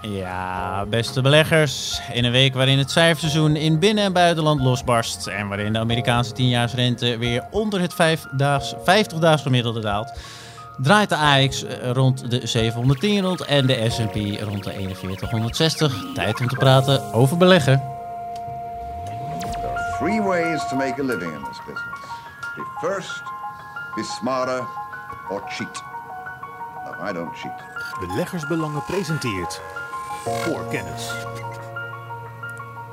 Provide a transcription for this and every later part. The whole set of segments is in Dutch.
Ja, beste beleggers. In een week waarin het cijferseizoen in binnen- en buitenland losbarst. En waarin de Amerikaanse 10-jaarsrente weer onder het 50-daags gemiddelde daalt. Draait de AX rond de 710 rond en de S&P rond de 4160. Tijd om te praten over beleggen. There are three ways to make a living in this business. Be first, be smarter, or cheat. No, I don't cheat. Beleggersbelangen presenteert voor kennis.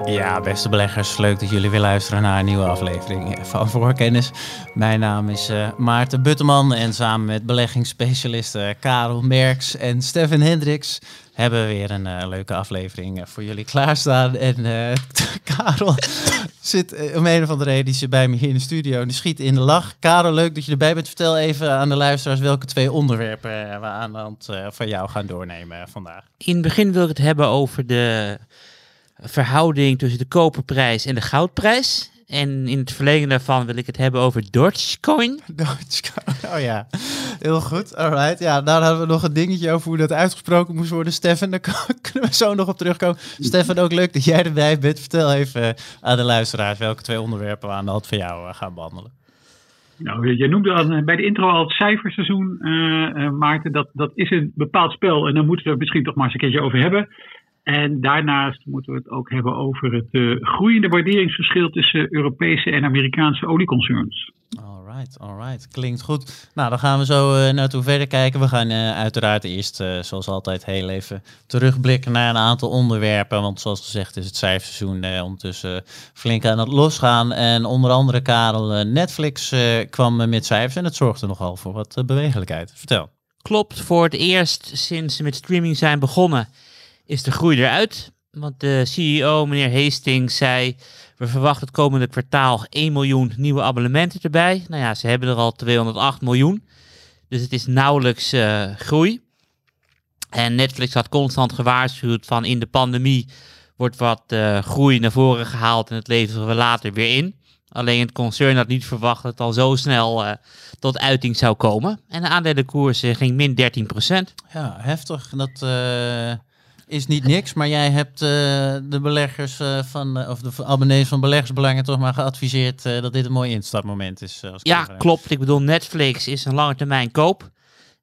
Ja, beste beleggers, leuk dat jullie weer luisteren naar een nieuwe aflevering van Voorkennis. Mijn naam is uh, Maarten Butteman en samen met beleggingsspecialisten Karel Merks en Stefan Hendricks hebben we weer een uh, leuke aflevering uh, voor jullie klaarstaan. En Karel zit om een of andere reden, die zit bij me hier in de studio en die schiet in de lach. Karel, leuk dat je erbij bent. Vertel even aan de luisteraars welke twee onderwerpen we aan de hand van jou gaan doornemen vandaag. In het begin wil ik het hebben over de verhouding tussen de koperprijs en de goudprijs. En in het verlengde daarvan wil ik het hebben over Dogecoin. Dogecoin, oh ja. Heel goed, alright. Ja, daar hadden we nog een dingetje over hoe dat uitgesproken moest worden. Stefan, daar kunnen we zo nog op terugkomen. Stefan, ook leuk dat jij erbij bent. Vertel even aan de luisteraars welke twee onderwerpen we aan de hand van jou gaan behandelen. Nou, je noemde al bij de intro al het cijferseizoen, uh, uh, Maarten. Dat, dat is een bepaald spel en daar moeten we het misschien toch maar eens een keertje over hebben. En daarnaast moeten we het ook hebben over het uh, groeiende waarderingsverschil tussen Europese en Amerikaanse olieconcerns. Alright, alright. Klinkt goed. Nou, dan gaan we zo uh, naartoe verder kijken. We gaan uh, uiteraard eerst, zoals altijd, heel even terugblikken naar een aantal onderwerpen. Want zoals gezegd is het cijferseizoen ondertussen flink aan het losgaan. En onder andere, Karel, Netflix kwam met cijfers en het zorgde nogal voor wat bewegelijkheid. Vertel. Klopt, voor het eerst sinds ze met streaming zijn begonnen is de groei eruit. Want de CEO, meneer Hastings, zei: We verwachten het komende kwartaal 1 miljoen nieuwe abonnementen erbij. Nou ja, ze hebben er al 208 miljoen. Dus het is nauwelijks uh, groei. En Netflix had constant gewaarschuwd van in de pandemie wordt wat uh, groei naar voren gehaald en het leveren we later weer in. Alleen het concern had niet verwacht dat het al zo snel uh, tot uiting zou komen. En de aandelenkoers ging min 13%. Ja, heftig. Dat is niet niks, maar jij hebt uh, de beleggers uh, van, uh, of de abonnees van beleggersbelangen toch maar geadviseerd dat dit een mooi instapmoment is. Als ja, klopt. Ik bedoel, Netflix is een lange termijn koop.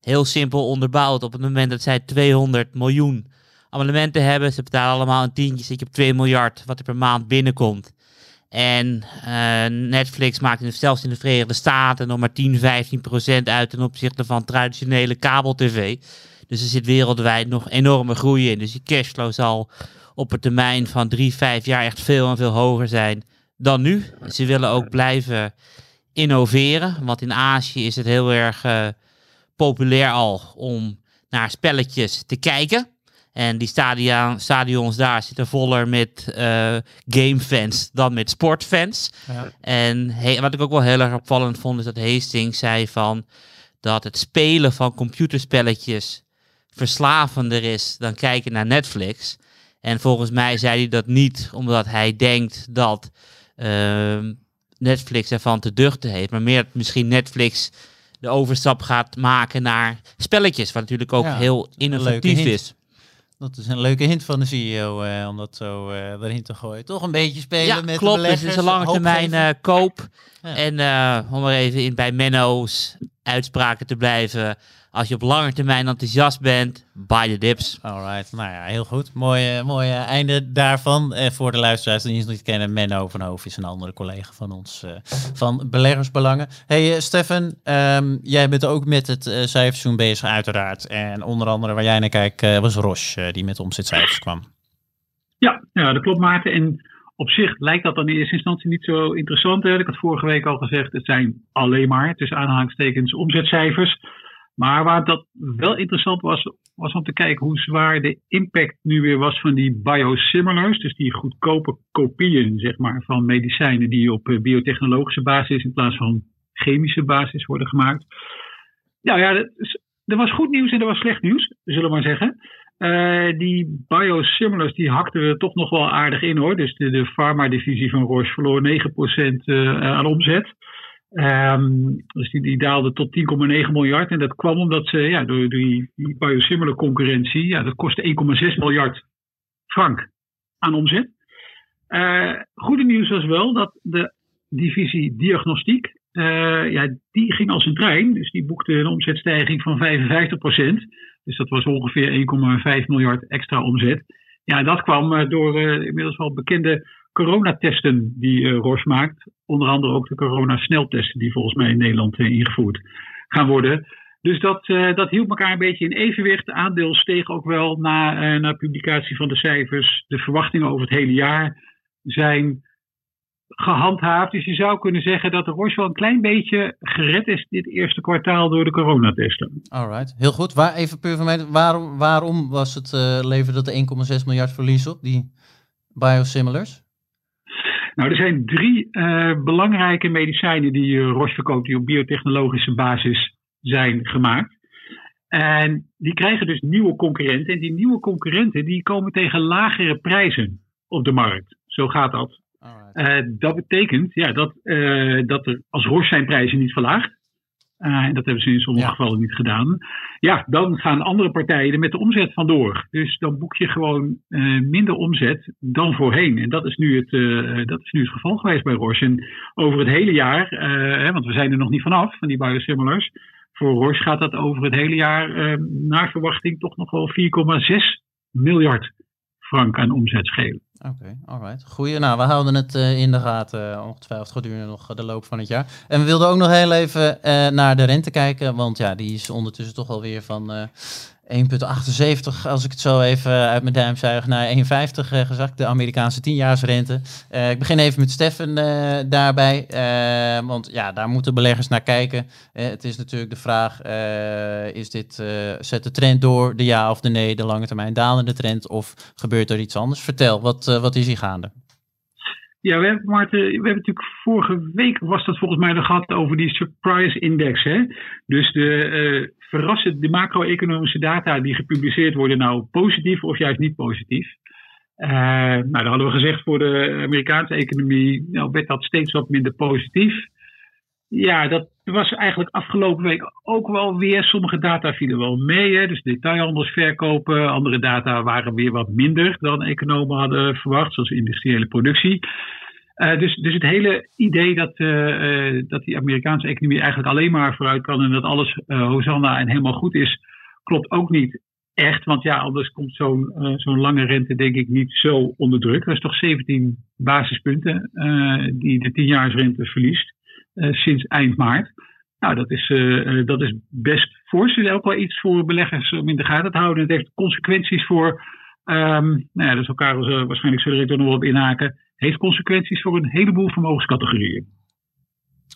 Heel simpel onderbouwd op het moment dat zij 200 miljoen abonnementen hebben. Ze betalen allemaal een tientje, zit je op 2 miljard wat er per maand binnenkomt. En Netflix maakt zelfs in de Verenigde Staten nog maar 10, 15 procent uit ten opzichte van traditionele kabel-tv. Dus er zit wereldwijd nog enorme groei in. Dus je cashflow zal op een termijn van drie, vijf jaar echt veel en veel hoger zijn dan nu. Ze willen ook blijven innoveren. Want in Azië is het heel erg uh, populair al om naar spelletjes te kijken. En die stadia, stadions daar zitten voller met uh, gamefans dan met sportfans. Ja. En he, wat ik ook wel heel erg opvallend vond, is dat Hastings zei van dat het spelen van computerspelletjes verslavender is dan kijken naar Netflix. En volgens mij zei hij dat niet omdat hij denkt dat uh, Netflix ervan te duchten heeft, maar meer dat misschien Netflix de overstap gaat maken naar spelletjes, wat natuurlijk ook heel innovatief is. Dat is een leuke hint van de CEO uh, om dat zo uh, erin te gooien. Toch een beetje spelen ja, met klopt, de beleggers. Dus het is een lange termijn uh, koop. Ja. En om er even in, bij Menno's uitspraken te blijven. Als je op lange termijn enthousiast bent, buy the dips. Alright, nou ja, heel goed. Mooi, mooi einde daarvan. Eh, voor de luisteraars die ons niet kennen, Menno van Hoof is een andere collega van ons uh, van Beleggersbelangen. Hey uh, Stefan, um, jij bent ook met het uh, cijferseizoen bezig uiteraard. En onder andere waar jij naar kijkt was Roche, die met omzetcijfers kwam. Ja, ja, dat klopt Maarten. En op zich lijkt dat dan in eerste instantie niet zo interessant. Hè? Ik had vorige week al gezegd, het zijn alleen maar, tussen aanhalingstekens, omzetcijfers. Maar waar dat wel interessant was, was om te kijken hoe zwaar de impact nu weer was van die biosimilars. Dus die goedkope kopieën zeg maar, van medicijnen die op eh, biotechnologische basis in plaats van chemische basis worden gemaakt. Nou ja, er was goed nieuws en er was slecht nieuws, zullen we maar zeggen. Uh, die biosimilars die hakten er toch nog wel aardig in hoor. Dus de, de pharma-divisie van Roche verloor 9% uh, aan omzet. Ehm, dus die, daalde tot 10,9 miljard. En dat kwam omdat ze ja, door die, die biosimilar concurrentie, ja, dat kostte 1,6 miljard frank aan omzet. Uh, goede nieuws was wel dat de divisie diagnostiek, uh, ja, die ging als een trein. Dus die boekte een omzetstijging van 55% Dus dat was ongeveer 1,5 miljard extra omzet. Ja, dat kwam uh, door inmiddels wel bekende coronatesten die uh, maakt. Onder andere ook de corona-sneltesten die volgens mij in Nederland uh, ingevoerd gaan worden. Dus dat, uh, dat hield elkaar een beetje in evenwicht. De aandeel steeg ook wel na, na publicatie van de cijfers. De verwachtingen over het hele jaar zijn gehandhaafd. Dus je zou kunnen zeggen dat de Roche wel een klein beetje gered is dit eerste kwartaal door de coronatesten. Alright, heel goed. Waar, even puur van mij, waarom, waarom was het, leverde de 1,6 miljard verlies op, die biosimilars? Nou, er zijn drie uh, belangrijke medicijnen die uh, Roche verkoopt, die op biotechnologische basis zijn gemaakt. En die krijgen dus nieuwe concurrenten. En die nieuwe concurrenten die komen tegen lagere prijzen op de markt. Zo gaat dat. Uh, dat betekent ja, dat, dat er als Roche zijn prijzen niet verlaagt. Uh, en dat hebben ze in sommige gevallen niet gedaan. Ja, dan gaan andere partijen er met de omzet vandoor. Dus dan boek je gewoon uh, minder omzet dan voorheen. En dat is, nu het, uh, dat is nu het geval geweest bij Roche. En over het hele jaar, hè, want we zijn er nog niet vanaf, van die biosimilars. Voor Roche gaat dat over het hele jaar naar verwachting toch nog wel 4,6 miljard frank aan omzet schelen. Oké, okay, alright. Goeie. Nou, we houden het uh, in de gaten, uh, ongetwijfeld gedurende nog de loop van het jaar. En we wilden ook nog heel even naar de rente kijken, want ja, die is ondertussen toch alweer van 1,78 als ik het zo even uit mijn duim zuig naar 1,50 uh, gezakt, de Amerikaanse tienjaarsrente. Uh, ik begin even met Steffen uh, daarbij, want ja, daar moeten beleggers naar kijken. het is natuurlijk de vraag, is dit, zet de trend door, de ja of de nee, de lange termijn dalende trend, of gebeurt er iets anders? Vertel, wat, wat is hier gaande? Ja, we hebben, Maarten, we hebben natuurlijk vorige week was dat volgens mij nog gehad over die surprise index. Hè? Dus de uh, verrassend, de macro-economische data die gepubliceerd worden, nou positief of juist niet positief. Uh, nou, dan hadden we gezegd voor de Amerikaanse economie, nou werd dat steeds wat minder positief. Ja, dat was eigenlijk afgelopen week ook wel weer. Sommige data vielen wel mee. Hè? Dus detailhandelsverkopen. Andere data waren weer wat minder dan economen hadden verwacht, zoals industriële productie. Uh, dus, dus het hele idee dat, uh, uh, dat die Amerikaanse economie eigenlijk alleen maar vooruit kan en dat alles Hosanna en helemaal goed is, klopt ook niet echt. Want ja, anders komt zo'n zo'n lange rente denk ik niet zo onder druk. Dat is toch 17 basispunten die de 10-jaarsrente verliest. Eh, sinds eind maart. Nou, dat is, uh, dat is best is ook wel iets voor beleggers om in de gaten te houden. Het heeft consequenties voor, um, nou ja, dus elkaar waarschijnlijk zullen we er nog wel op inhaken, heeft consequenties voor een heleboel vermogenscategorieën.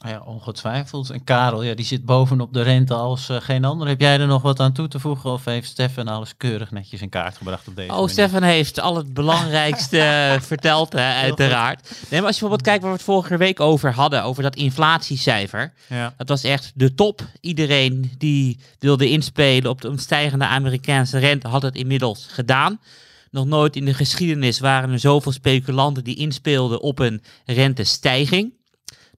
Ja, ongetwijfeld. En Karel, ja, die zit bovenop de rente als uh, geen ander. Heb jij er nog wat aan toe te voegen? Of heeft Stefan alles keurig netjes in kaart gebracht op deze Oh, Stefan heeft al het belangrijkste verteld, hè, uiteraard. Nee, maar als je bijvoorbeeld kijkt waar we het vorige week over hadden, over dat inflatiecijfer. Ja. Dat was echt de top. Iedereen die wilde inspelen op de stijgende Amerikaanse rente had het inmiddels gedaan. Nog nooit in de geschiedenis waren er zoveel speculanten die inspeelden op een rentestijging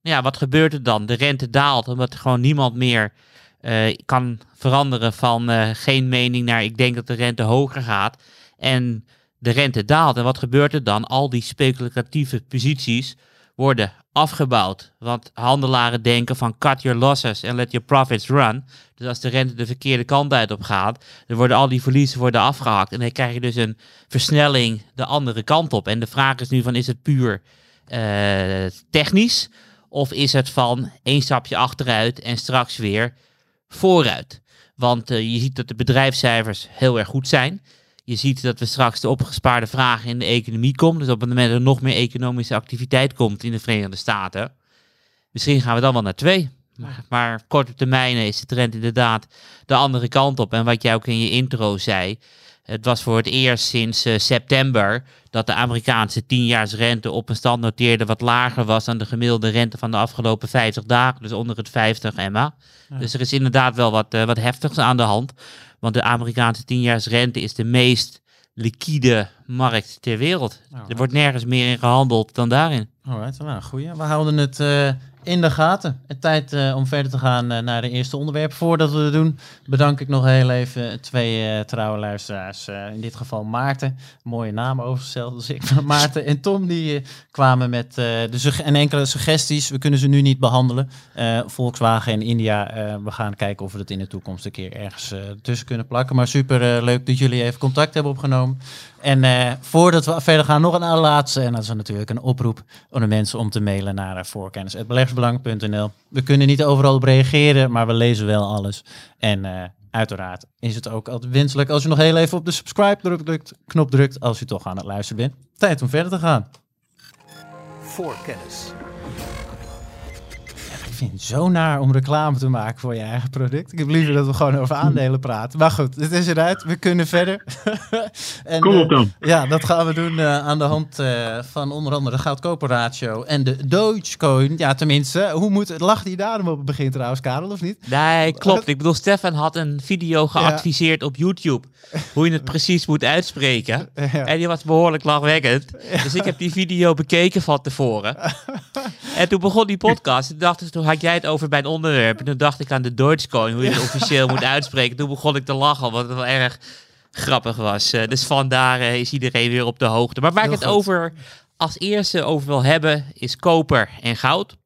ja, wat gebeurt er dan? De rente daalt omdat gewoon niemand meer uh, kan veranderen van uh, geen mening naar ik denk dat de rente hoger gaat. En de rente daalt. En wat gebeurt er dan? Al die speculatieve posities worden afgebouwd. Want handelaren denken van cut your losses and let your profits run. Dus als de rente de verkeerde kant uit op gaat, dan worden al die verliezen worden afgehakt. En dan krijg je dus een versnelling de andere kant op. En de vraag is nu van is het puur uh, technisch? Of is het van één stapje achteruit en straks weer vooruit? Want uh, je ziet dat de bedrijfscijfers heel erg goed zijn. Je ziet dat we straks de opgespaarde vraag in de economie komt. Dus op het moment dat er nog meer economische activiteit komt in de Verenigde Staten. Misschien gaan we dan wel naar twee. Maar, maar korte termijn is de trend inderdaad de andere kant op. En wat jij ook in je intro zei. Het was voor het eerst sinds uh, september dat de Amerikaanse 10-jaarsrente op een stand noteerde wat lager was dan de gemiddelde rente van de afgelopen 50 dagen, dus onder het 50 Emma. Dus er is inderdaad wel wat, uh, wat heftigs aan de hand, want de Amerikaanse 10-jaarsrente is de meest liquide markt ter wereld. Er wordt nergens meer in gehandeld dan daarin. Alright, nou goeie. We houden het uh, in de gaten. Het tijd eh, om verder te gaan eh, naar de eerste onderwerp. Voordat we dat doen, bedank ik nog heel even twee eh, trouwe luisteraars. Eh, in dit geval Maarten, mooie naam overgesteld als ik. Maarten en Tom, die eh, kwamen met eh, de en enkele suggesties. We kunnen ze nu niet behandelen. Eh, Volkswagen en India, eh, we gaan kijken of we het in de toekomst een keer ergens eh, tussen kunnen plakken. Maar super eh, leuk dat jullie even contact hebben opgenomen. En eh, voordat we verder gaan, nog een allerlaatste. En dat is natuurlijk een oproep aan de mensen om te mailen naar uh, voorkennis.beleggersbelang.nl. We kunnen niet overal op reageren, maar we lezen wel alles. En eh, uiteraard is het ook altijd wenselijk als je nog heel even op de subscribe druk, drukt, knop drukt als je toch aan het luisteren bent. Tijd om verder te gaan. Voorkennis. Ik vind het zo naar om reclame te maken voor je eigen product. Ik heb liever dat we gewoon over aandelen praten. Maar goed, het is eruit. We kunnen verder. en, Kom eh, op dan. Ja, dat gaan we doen eh, aan de hand eh, van onder andere de goudkoperratio en de Dogecoin. Ja, tenminste, hoe moet het? Lacht hij daarom op het begin trouwens, Karel, of niet? Nee, klopt. Ik bedoel, Stefan had een video geadviseerd op YouTube. Hoe je het precies moet uitspreken. Ja. En die was behoorlijk lachwekkend. Dus ik heb die video bekeken van tevoren. En toen begon die podcast. En dacht, toen had jij het over bij een onderwerp. En toen dacht ik aan de Dogecoin, hoe je het officieel moet uitspreken. Toen begon ik te lachen, wat het wel erg grappig was. Eh, dus vandaar eh, is iedereen weer op de hoogte. Maar waar Heel ik het goed. over als eerste over wil hebben, is koper en goud.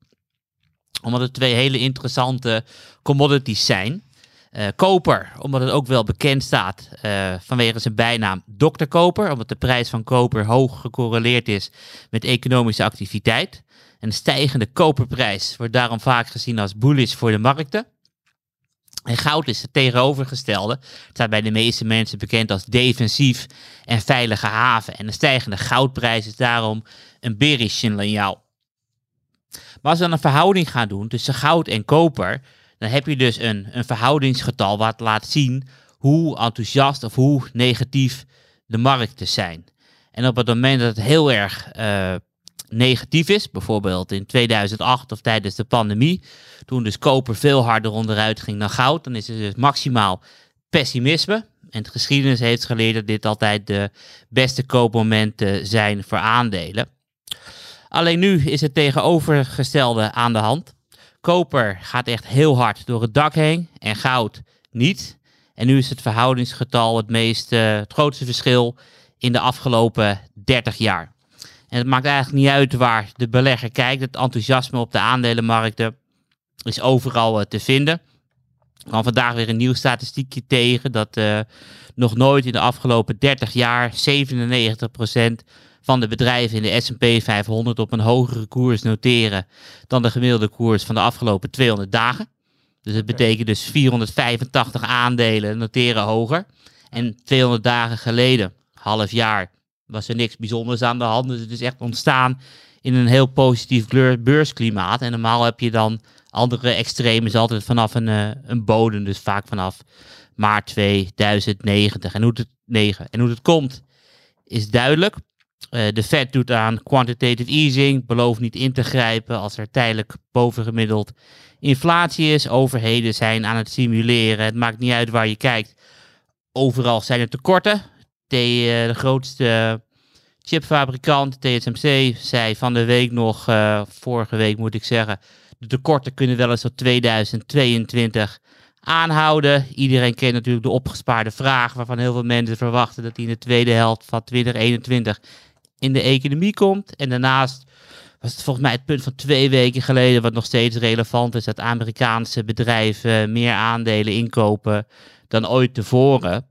Omdat het twee hele interessante commodities zijn. Eh, koper, omdat het ook wel bekend staat vanwege zijn bijnaam Dr. Koper, omdat de prijs van koper hoog gecorreleerd is met economische activiteit. Een stijgende koperprijs wordt daarom vaak gezien als bullish voor de markten. En goud is het tegenovergestelde. Het staat bij de meeste mensen bekend als defensief en veilige haven. En een stijgende goudprijs is daarom een bearish signaal. Maar als we dan een verhouding gaan doen tussen goud en koper, dan heb je dus een, een verhoudingsgetal wat laat zien hoe enthousiast of hoe negatief de markten zijn. En op het moment dat het heel erg eh, negatief is, bijvoorbeeld in 2008 of tijdens de pandemie, toen dus koper veel harder onderuit ging dan goud, dan is er dus maximaal pessimisme. En de geschiedenis heeft geleerd dat dit altijd de beste koopmomenten zijn voor aandelen. Alleen nu is het tegenovergestelde aan de hand. Koper gaat echt heel hard door het dak heen en goud niet. En nu is het verhoudingsgetal het, meest, eh, het grootste verschil in de afgelopen 30 jaar. En het maakt eigenlijk niet uit waar de belegger kijkt. Het enthousiasme op de aandelenmarkten is overal eh, te vinden. Ik kwam vandaag weer een nieuw statistiekje tegen dat eh, nog nooit in de afgelopen 30 jaar 97% van de bedrijven in de S&P 500 op een hogere koers noteren dan de gemiddelde koers van de afgelopen 200 dagen. Dus het betekent dus 485 aandelen noteren hoger. En 200 dagen geleden, half jaar, was er niks bijzonders aan de hand. Dus het is echt ontstaan in een heel positief beursklimaat. En normaal heb je dan andere extremen, altijd vanaf een, eh, een bodem, dus vaak vanaf maart 2090. En hoe het, 9. En hoe het komt, is duidelijk. Eh, de Fed doet aan quantitative easing, belooft niet in te grijpen als er tijdelijk bovengemiddeld inflatie is. Overheden zijn aan het simuleren. Het maakt niet uit waar je kijkt. Overal zijn er tekorten. De, grootste chipfabrikant, TSMC, zei van de week nog, eh, vorige week moet ik zeggen, de tekorten kunnen wel eens tot 2022 aanhouden. Iedereen kent natuurlijk de opgespaarde vraag, waarvan heel veel mensen verwachten dat die in de tweede helft van 2021 in de economie komt. En daarnaast was het volgens mij het punt van twee weken geleden, wat nog steeds relevant is, dat Amerikaanse bedrijven meer aandelen inkopen dan ooit tevoren.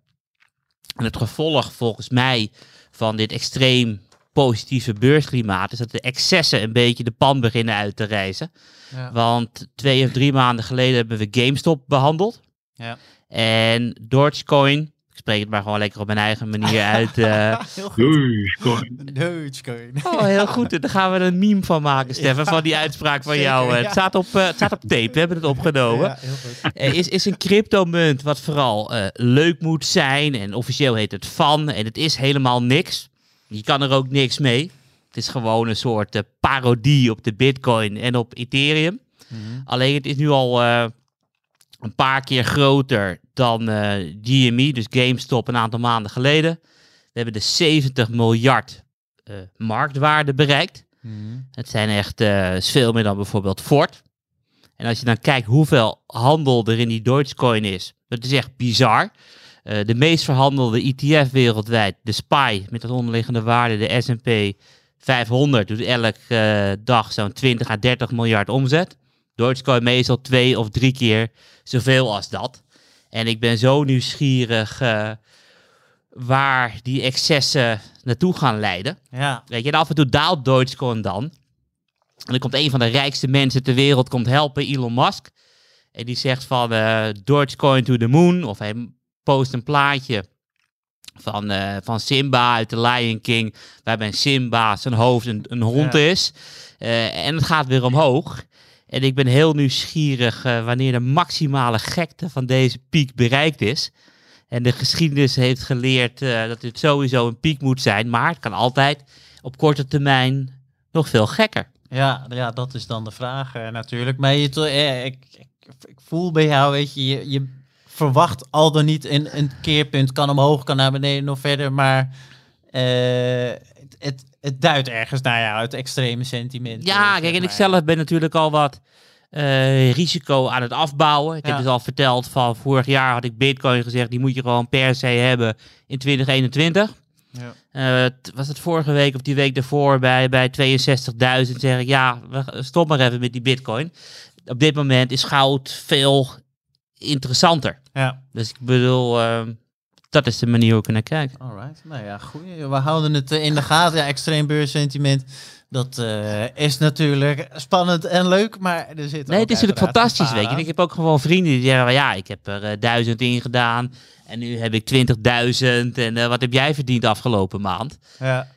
En het gevolg volgens mij van dit extreem positieve beursklimaat is dat de excessen een beetje de pan beginnen uit te reizen. Ja. Want twee of drie maanden geleden hebben we GameStop behandeld. Ja. En Dogecoin, spreek het maar gewoon lekker op mijn eigen manier uit. eh, Heel goed. Dogecoin. Dogecoin. oh, heel goed. Daar gaan we een meme van maken, Stefan, van die uitspraak van Zeker, jou. ja. Het, staat op, eh, het staat op tape, we hebben het opgenomen. Ja, heel goed. Eh, is, is een cryptomunt wat vooral eh, leuk moet zijn. En officieel heet het FAN. En het is helemaal niks. Je kan er ook niks mee. Het is gewoon een soort eh, parodie op de Bitcoin en op Ethereum. Mhm. Alleen het is nu al eh, een paar keer groter dan eh, GME, dus GameStop, een aantal maanden geleden. We hebben de 70 miljard eh, marktwaarde bereikt. Mhm. Het zijn echt eh, veel meer dan bijvoorbeeld Ford. En als je dan kijkt hoeveel handel er in die Dogecoin is, dat is echt bizar. De meest verhandelde ETF wereldwijd, de SPY, met als onderliggende waarde de S&P 500, doet elke dag zo'n 20 à 30 miljard omzet. Dogecoin meestal twee of drie keer zoveel als dat. En ik ben zo nieuwsgierig eh, waar die excessen naartoe gaan leiden. Ja. Weet je, en af en toe daalt Dogecoin dan. En dan komt een van de rijkste mensen ter wereld komt helpen, Elon Musk. En die zegt van eh Dogecoin to the moon. Of hij post een plaatje van, eh, van Simba uit The Lion King. Waarbij Simba zijn hoofd een, een hond Ja. is. En het gaat weer omhoog. En ik ben heel nieuwsgierig eh, wanneer de maximale gekte van deze piek bereikt is. En de geschiedenis heeft geleerd eh, dat dit sowieso een piek moet zijn. Maar het kan altijd op korte termijn nog veel gekker. Ja, ja, dat is dan de vraag eh, natuurlijk. Maar je, ik, ik, voel bij jou, weet je, je, verwacht al dan niet een, een keerpunt. Kan omhoog, kan naar beneden, nog verder. Maar het, het, duidt ergens naar jou, het extreme sentiment. Ja, eh, kijk, en ik maar. zelf ben natuurlijk al wat eh, risico aan het afbouwen. Ik Ja. heb dus al verteld van vorig jaar had ik Bitcoin gezegd, die moet je gewoon per se hebben in 2021. Ja. Eh, was het vorige week of die week daarvoor bij, bij 62.000 zeg ik, ja, we- stop maar even met die Bitcoin. Op dit moment is goud veel interessanter. Ja, Dus ik bedoel, eh, dat is de manier hoe ik naar kijk. alright. Nou ja, goed. We houden het eh, in de gaten. Ja, extreem beurssentiment. Dat eh, is natuurlijk spannend en leuk, maar er zit Nee, het is natuurlijk fantastisch, weet je. Ik heb ook gewoon vrienden die zeggen, ja, ik heb er eh, duizend in gedaan en nu heb ik 20.000 en wat heb jij verdiend afgelopen maand? Ja.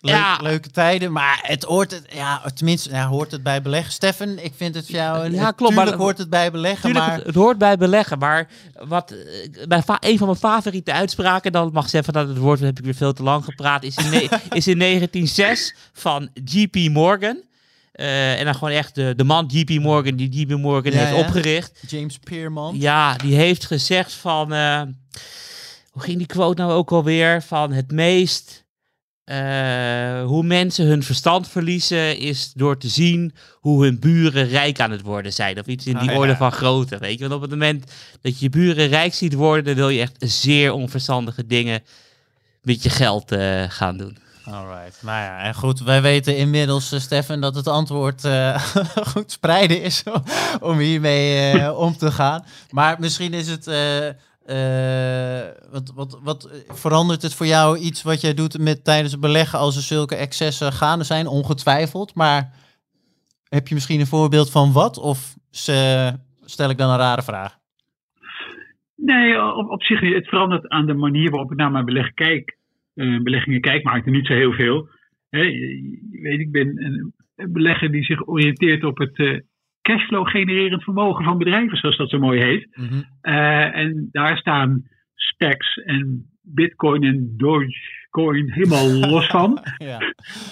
Leuk, Ja. Leuke tijden, maar het hoort het, ja, tenminste, ja, hoort het bij beleggen. Stefan, ik vind het voor jou, Ja, ja, klopt, maar- hoort het bij beleggen, maar het, het hoort bij beleggen, maar wat, eh, bij fa- een van mijn favoriete uitspraken, dan mag zeggen dat het woord heb ik weer veel te lang gepraat, is in, is in 1906 van JP Morgan. Eh, en dan gewoon echt de, de man JP Morgan, die JP Morgan Ja, heeft ja. opgericht. James Peerman. Ja, die heeft gezegd van. eh, hoe ging die quote nou ook alweer? Van het meest. Eh, hoe mensen hun verstand verliezen is door te zien hoe hun buren rijk aan het worden zijn. Of iets in die Ah, orde ja. van grootte. Weet je, want op het moment dat je buren rijk ziet worden, dan wil je echt zeer onverstandige dingen met je geld eh, gaan doen. Alright, nou ja, en goed, wij weten inmiddels, eh, Stefan, dat het antwoord goed spreiden is om hiermee om te gaan. Maar misschien is het, eh, eh, wat, wat, wat eh, verandert het voor jou iets wat jij doet met tijdens het beleggen als er zulke excessen gaande zijn? Ongetwijfeld, maar heb je misschien een voorbeeld van wat? Of se- stel ik dan een rare vraag? Nee, op, op zich. Het verandert aan de manier waarop ik naar mijn beleg kijk, eh, beleggingen kijk, maakt er niet zo heel veel. Weet, ik ben een, belegger die zich oriënteert op het eh, cashflow genererend vermogen van bedrijven, zoals dat zo mooi heet. Eh, en daar staan specs en bitcoin en dogecoin helemaal los van. Ja,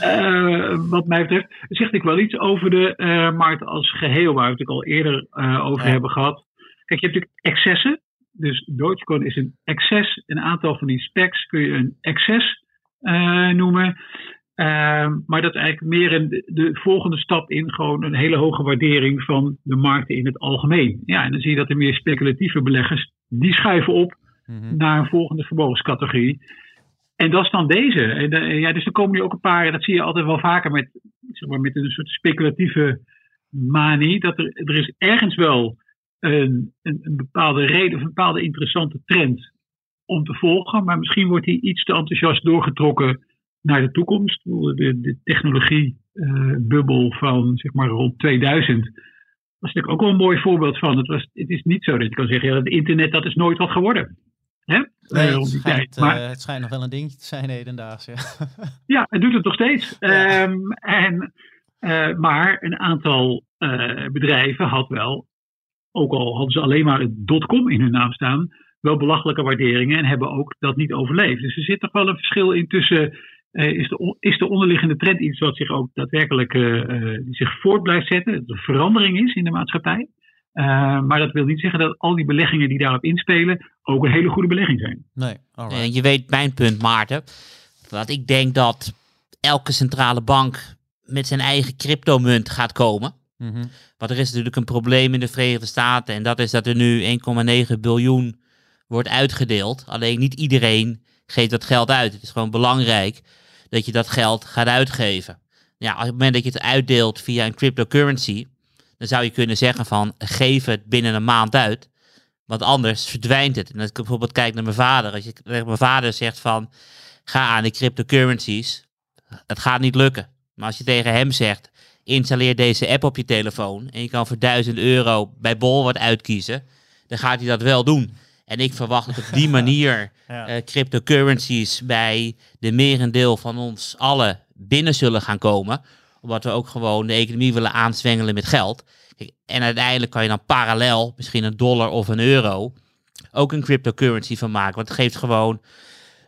Eh, wat mij betreft zegt ik wel iets over de eh, markt als geheel, waar we het al eerder over Ja. hebben gehad. Kijk, je hebt natuurlijk excessen. Dus Dogecoin is een excess. Een aantal van die specs kun je een excess noemen. Eh, maar dat is eigenlijk meer een, de volgende stap in gewoon een hele hoge waardering van de markten in het algemeen. Ja, en dan zie je dat de meer speculatieve beleggers, die schuiven op Mhm. naar een volgende vermogenscategorie. En dat is dan deze. En, eh, ja, dus er komen nu ook een paar, dat zie je altijd wel vaker met, zeg maar, met een soort speculatieve manie. Dat er, er is ergens wel een, een, een bepaalde reden of een bepaalde interessante trend om te volgen. Maar misschien wordt die iets te enthousiast doorgetrokken naar de toekomst. De, de technologiebubbel van zeg maar rond 2000 was natuurlijk ook wel een mooi voorbeeld van. Het, was, het is niet zo dat je kan zeggen, ja, het internet dat is nooit wat geworden. Hè? Nee, Eh, het, schijnt. Maar eh, het schijnt nog wel een dingetje te zijn hedendaags. Ja. ja, het doet het nog steeds. Ja. Ehm, en, eh, maar een aantal eh, bedrijven had wel, ook al hadden ze alleen maar het dotcom in hun naam staan, wel belachelijke waarderingen en hebben ook dat niet overleefd. Dus er zit toch wel een verschil in tussen. Eh, is, de, is de onderliggende trend iets wat zich ook daadwerkelijk eh, eh, die zich voort blijft zetten? Dat er verandering is in de maatschappij. Eh, maar dat wil niet zeggen dat al die beleggingen die daarop inspelen ook een hele goede belegging zijn. Nee. En je weet mijn punt, Maarten. Dat ik denk dat elke centrale bank met zijn eigen cryptomunt gaat komen. Mhm. Want er is natuurlijk een probleem in de Verenigde Staten. En dat is dat er nu 1,9 biljoen wordt uitgedeeld. Alleen niet iedereen geeft dat geld uit. Het is gewoon belangrijk dat je dat geld gaat uitgeven. Ja, op het moment dat je het uitdeelt via een cryptocurrency, dan zou je kunnen zeggen van geef het binnen een maand uit. Want anders verdwijnt het. En als ik bijvoorbeeld kijk naar mijn vader. Als je, mijn vader zegt van ga aan de cryptocurrencies. Het gaat niet lukken. Maar als je tegen hem zegt installeer deze app op je telefoon. En je kan voor 1000 euro bij Bol wat uitkiezen. Dan gaat hij dat wel doen. En ik verwacht dat op die manier Ja. eh, cryptocurrencies bij de merendeel van ons allen binnen zullen gaan komen. Omdat we ook gewoon de economie willen aanzwengelen met geld. Kijk, en uiteindelijk kan je dan parallel misschien een dollar of een euro ook een cryptocurrency van maken. Want het geeft gewoon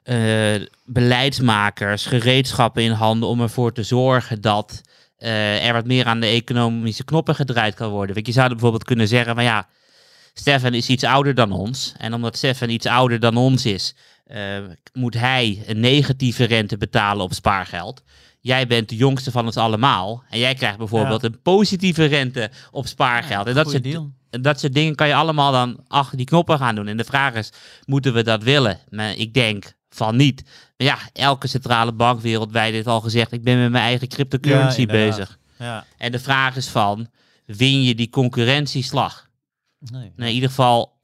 eh, beleidsmakers gereedschappen in handen om ervoor te zorgen dat eh, er wat meer aan de economische knoppen gedraaid kan worden. Want je zou bijvoorbeeld kunnen zeggen, maar ja, Stefan is iets ouder dan ons. En omdat Stefan iets ouder dan ons is, eh, moet hij een negatieve rente betalen op spaargeld. Jij bent de jongste van ons allemaal. En jij krijgt bijvoorbeeld een positieve rente op spaargeld. en dat soort, deal. dat soort dingen kan je allemaal dan achter die knoppen gaan doen. En de vraag is, moeten we dat willen? Maar ik denk van niet. Maar ja, elke centrale bank wereldwijd heeft al gezegd, ik ben met mijn eigen cryptocurrency inderdaad. bezig. Ja. En de vraag is van, win je die concurrentieslag? Nee. Nou, in ieder geval,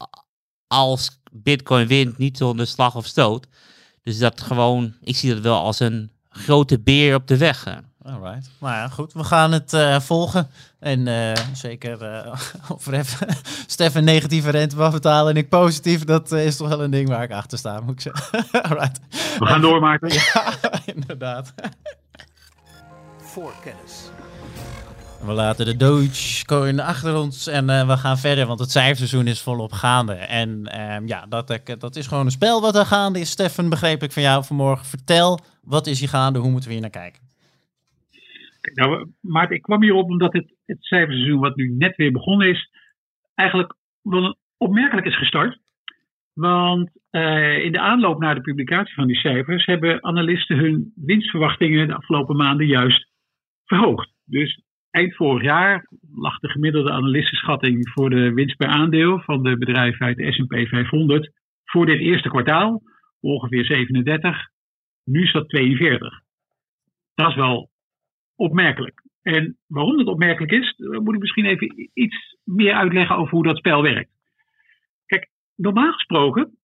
als Bitcoin wint, niet zonder slag of stoot. Dus dat gewoon, ik zie dat wel als een grote beer op de weg. eh. Alright. Nou ja, goed. We gaan het eh, volgen. En eh, zeker eh of even Stef een negatieve rente mag betalen en ik positief. Dat is toch wel een ding waar ik achter sta, moet ik zeggen. Alright. We gaan door, Maarten. Ja, inderdaad. Voor kennis. We laten de Dogecoin achter ons en eh, we gaan verder, want het cijferseizoen is volop gaande. En ehm, ja, dat, eh, dat is gewoon een spel wat er gaande is. Stefan, begreep ik van jou vanmorgen. Vertel, wat is hier gaande? Hoe moeten we hier naar kijken? Kijk, Nou, Maarten, ik kwam hierop omdat het, het cijferseizoen wat nu net weer begonnen is, eigenlijk wel opmerkelijk is gestart. Want eh, in de aanloop naar de publicatie van die cijfers hebben analisten hun winstverwachtingen de afgelopen maanden juist verhoogd. Dus eind vorig jaar lag de gemiddelde analistenschatting voor de winst per aandeel van de bedrijven uit de S&P 500 voor dit eerste kwartaal ongeveer 37. Nu is dat 42. Dat is wel opmerkelijk. En waarom dat opmerkelijk is, moet ik misschien even iets meer uitleggen over hoe dat spel werkt. Kijk, normaal gesproken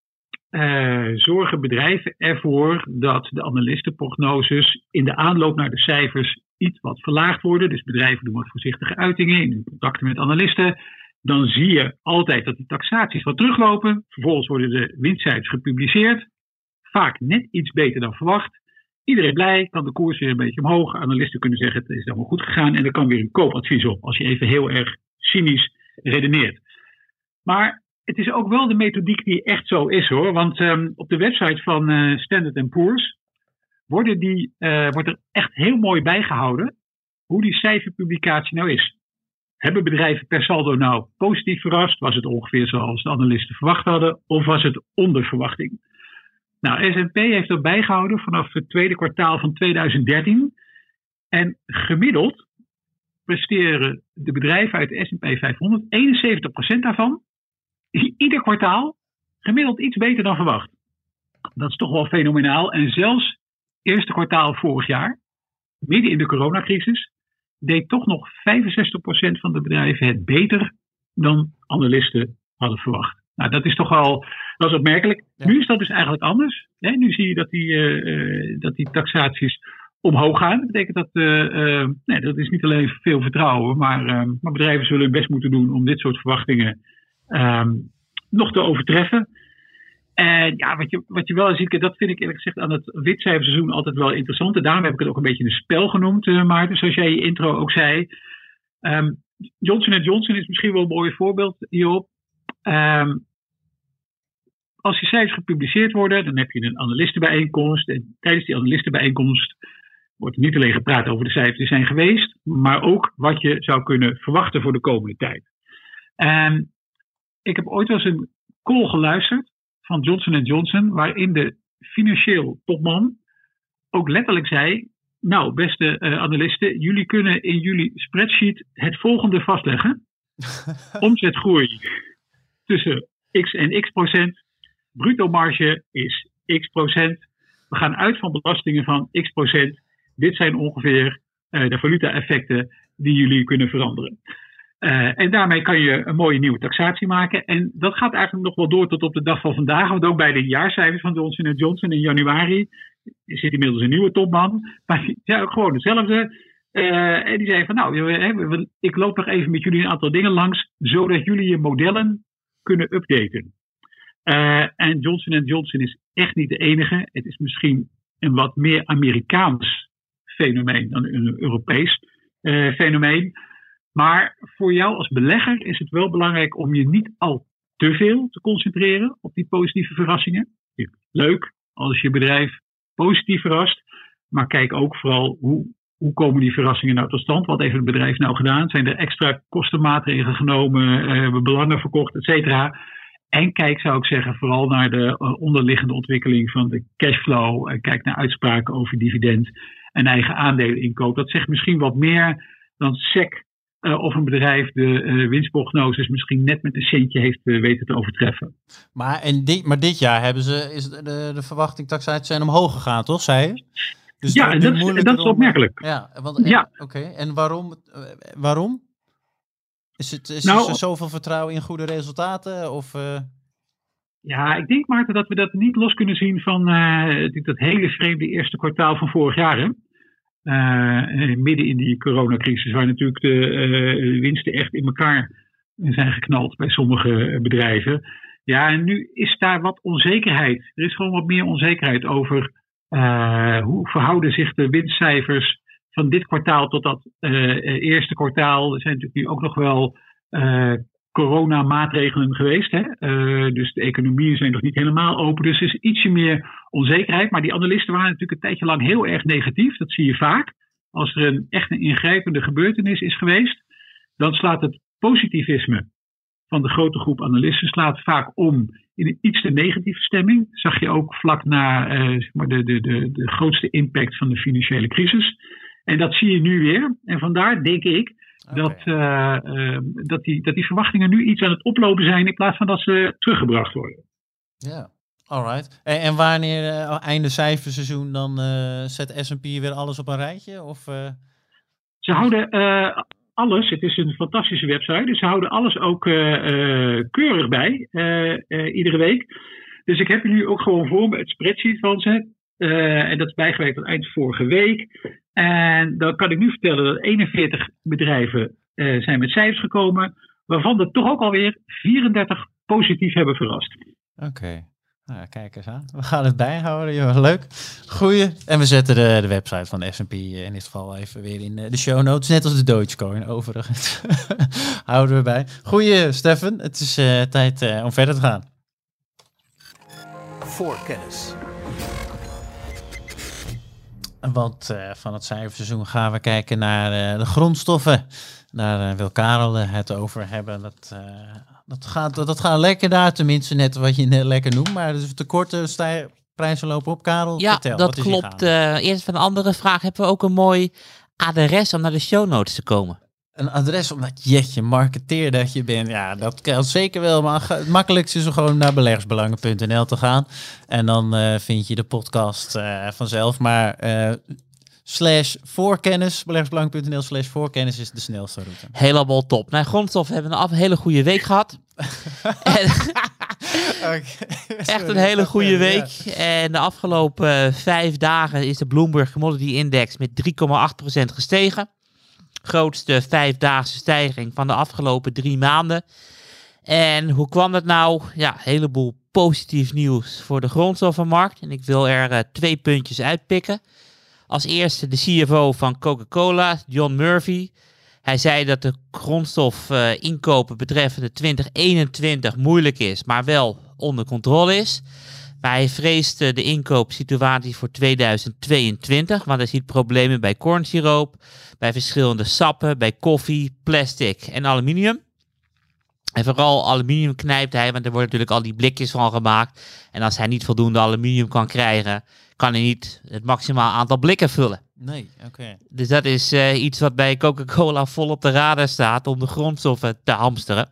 eh, zorgen bedrijven ervoor dat de analistenprognoses in de aanloop naar de cijfers iets wat verlaagd worden. Dus bedrijven doen wat voorzichtige uitingen in hun contacten met analisten. Dan zie je altijd dat die taxaties wat teruglopen. Vervolgens worden de winstcijfers gepubliceerd. Vaak net iets beter dan verwacht. Iedereen blij, kan de koers weer een beetje omhoog. Analisten kunnen zeggen het is allemaal goed gegaan en er kan weer een koopadvies op. Als je even heel erg cynisch redeneert. Maar het is ook wel de methodiek die echt zo is hoor. Want ehm, op de website van eh, Standard Poor's worden die, eh, wordt er echt heel mooi bijgehouden hoe die cijferpublicatie nou is. Hebben bedrijven per saldo nou positief verrast? Was het ongeveer zoals de analisten verwacht hadden? Of was het onder verwachting? Nou, S&P heeft dat bijgehouden vanaf het tweede kwartaal van 2013. En gemiddeld presteren de bedrijven uit de S&P 500, 71% daarvan, ieder kwartaal gemiddeld iets beter dan verwacht. Dat is toch wel fenomenaal. En zelfs eerste kwartaal vorig jaar, midden in de coronacrisis, deed toch nog 65% van de bedrijven het beter dan analisten hadden verwacht. Nou, dat is toch wel dat is opmerkelijk. Ja. Nu is dat dus eigenlijk anders. Hè? Nu zie je dat die, eh, eh, dat die taxaties omhoog gaan. Dat betekent dat, nee, dat is niet alleen veel vertrouwen, maar, maar bedrijven zullen hun best moeten doen om dit soort verwachtingen ehm, nog te overtreffen. En ja, wat je, wat je wel ziet, dat vind ik eerlijk gezegd aan het witcijferseizoen altijd wel interessant. En daarom heb ik het ook een beetje een spel genoemd, eh, Maarten, zoals jij je intro ook zei. Ehm, Johnson Johnson is misschien wel een mooi voorbeeld hierop. Ehm, als die cijfers gepubliceerd worden, dan heb je een analistenbijeenkomst. En tijdens die analistenbijeenkomst wordt niet alleen gepraat over de cijfers die zijn geweest, maar ook wat je zou kunnen verwachten voor de komende tijd. En ik heb ooit wel eens een call geluisterd van Johnson Johnson, waarin de financieel topman ook letterlijk zei: nou, beste eh, analisten, jullie kunnen in jullie spreadsheet het volgende vastleggen. Omzetgroei tussen x en x procent. Bruto marge is x procent. We gaan uit van belastingen van x procent. Dit zijn ongeveer eh, de valuta-effecten die jullie kunnen veranderen. Eh, en daarmee kan je een mooie nieuwe taxatie maken. En dat gaat eigenlijk nog wel door tot op de dag van vandaag. Want ook bij de jaarcijfers van Johnson Johnson in januari zit inmiddels een nieuwe topman. Maar ook gewoon hetzelfde. Eh, en die zei van nou, ik loop nog even met jullie een aantal dingen langs. Zodat jullie je modellen kunnen updaten. Uh, en Johnson Johnson is echt niet de enige. Het is misschien een wat meer Amerikaans fenomeen dan een Europees fenomeen. Maar voor jou als belegger is het wel belangrijk om je niet al te veel te concentreren op die positieve verrassingen. Leuk als je bedrijf positief verrast, maar kijk ook vooral hoe, hoe komen die verrassingen nou tot stand? Wat heeft het bedrijf nou gedaan? Zijn er extra kostenmaatregelen genomen? Uh, hebben belangen verkocht, et cetera? En kijk, zou ik zeggen, vooral naar de uh, onderliggende ontwikkeling van de cashflow. Kijk naar uitspraken over dividend en eigen aandeleninkoop. Dat zegt misschien wat meer dan SEC uh, of een bedrijf de uh, winstprognoses misschien net met een centje heeft uh, weten te overtreffen. Maar, en dit, maar dit jaar hebben ze, is de, de verwachting taxatie zijn omhoog gegaan, toch, zei je? Dus ja, en dat, is, dat is opmerkelijk. Ja, want, ja. Oké, okay. en waarom? waarom? Is, het, is nou, er zoveel vertrouwen in goede resultaten? Of, Ja, ik denk Maarten dat we dat niet los kunnen zien van dat hele vreemde eerste kwartaal van vorig jaar. Hè? Uh, midden in die coronacrisis, waar natuurlijk de uh, winsten echt in elkaar zijn geknald bij sommige bedrijven. Ja, en nu is daar wat onzekerheid. Er is gewoon wat meer onzekerheid over uh, hoe verhouden zich de winstcijfers van dit kwartaal tot dat eerste kwartaal. Er zijn natuurlijk nu ook nog wel coronamaatregelen geweest. Hè? Uh, dus de economieën zijn nog niet helemaal open. Dus er is ietsje meer onzekerheid. Maar die analisten waren natuurlijk een tijdje lang heel erg negatief. Dat zie je vaak. Als er een echt een ingrijpende gebeurtenis is geweest, dan slaat het positivisme van de grote groep analisten slaat vaak om in een iets te negatieve stemming. Zag je ook vlak na zeg maar de, de, de, de grootste impact van de financiële crisis. En dat zie je nu weer. En vandaar denk ik. Dat, uh, uh, dat, die, dat die verwachtingen nu iets aan het oplopen zijn in plaats van dat ze teruggebracht worden. Ja, alright. En, en wanneer uh, einde cijferseizoen dan zet S&P weer alles op een rijtje? Of, Ze houden alles, het is een fantastische website, dus ze houden alles ook keurig bij, iedere week. Dus ik heb nu ook gewoon voor me het spreadsheet van ze. Uh, en dat is bijgewerkt aan eind vorige week. En dan kan ik nu vertellen dat 41 bedrijven uh, zijn met cijfers gekomen, waarvan er toch ook alweer 34 positief hebben verrast. Oké. Okay. Nou, kijk eens aan. We gaan het bijhouden. Joh. Leuk. Goeie. En we zetten de, de website van de S&P in dit geval even weer in de show notes. Net als de Dogecoin overigens. Houden we bij. Goeie, Stefan. Het is uh, tijd uh, om verder te gaan. Voorkennis. Want uh, van het cijferseizoen gaan we kijken naar uh, de grondstoffen. Daar uh, wil Karel het over hebben. Dat, dat, gaat, dat gaat lekker daar, tenminste net wat je net lekker noemt. Maar de tekorten stijgen, prijzen lopen op. Karel, ja, vertel, dat klopt. eerst van een andere vraag hebben we ook een mooi adres om naar de show notes te komen. Een adres omdat jetje, marketeer dat je bent. Ja, dat kan zeker wel. Maar het makkelijkste is om gewoon naar beleggersbelangen.nl te gaan. En dan uh, vind je de podcast uh, vanzelf. Maar uh, slash voorkennis, beleggersbelangen.nl slash voorkennis is de snelste route. Helemaal top. Nou, grondstof hebben we een hele goede week gehad. en, okay. Echt een hele goede week. Ja. En de afgelopen vijf dagen is de Bloomberg Commodity Index met 3,8% gestegen grootste vijfdaagse stijging van de afgelopen drie maanden. En hoe kwam dat nou? Ja, een heleboel positief nieuws voor de grondstoffenmarkt. En ik wil er uh, twee puntjes uitpikken. Als eerste de CFO van Coca-Cola, John Murphy. Hij zei dat de grondstofinkopen betreffende 2021 moeilijk is, maar wel onder controle is. Maar hij vreest de inkoopsituatie voor 2022, want hij ziet problemen bij cornsiroop, bij verschillende sappen, bij koffie, plastic en aluminium. En vooral aluminium knijpt hij, want er worden natuurlijk al die blikjes van gemaakt. En als hij niet voldoende aluminium kan krijgen, kan hij niet het maximaal aantal blikken vullen. Nee, oké. Dus dat is eh, iets wat bij Coca-Cola vol op de radar staat om de grondstoffen te hamsteren.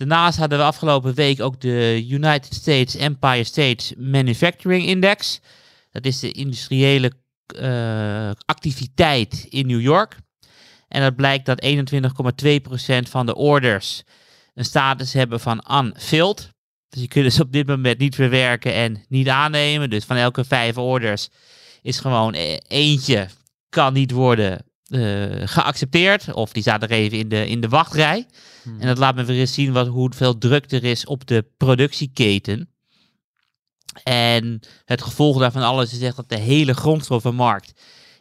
Daarnaast hadden we afgelopen week ook de United States Empire States Manufacturing Index. Dat is de industriële eh, activiteit in New York. En dat blijkt dat 21,2% van de orders een status hebben van unfilled. Dus je kunt ze op dit moment niet verwerken en niet aannemen. Dus van elke vijf orders is gewoon e- eentje kan niet worden eh, geaccepteerd. Of die staat er even in de, in de wachtrij. En dat laat me weer eens zien wat, hoeveel druk er is op de productieketen. En het gevolg daarvan alles is echt dat de hele grondstoffenmarkt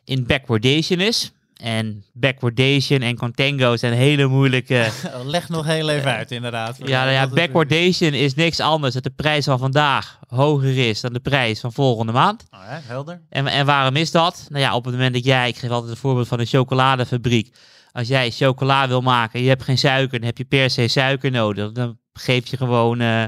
in backwardation is. En backwardation en contango zijn hele moeilijke Leg nog heel even uit, inderdaad. ja, nou ja, backwardation is niks anders dat de prijs van vandaag hoger is dan de prijs van volgende maand. Oh, ja, helder. En, en waarom is dat? Nou ja, op het moment dat jij, ik geef altijd het voorbeeld van een chocoladefabriek. Als jij chocola wil maken en je hebt geen suiker, dan heb je per se suiker nodig. Dan geef je gewoon eh,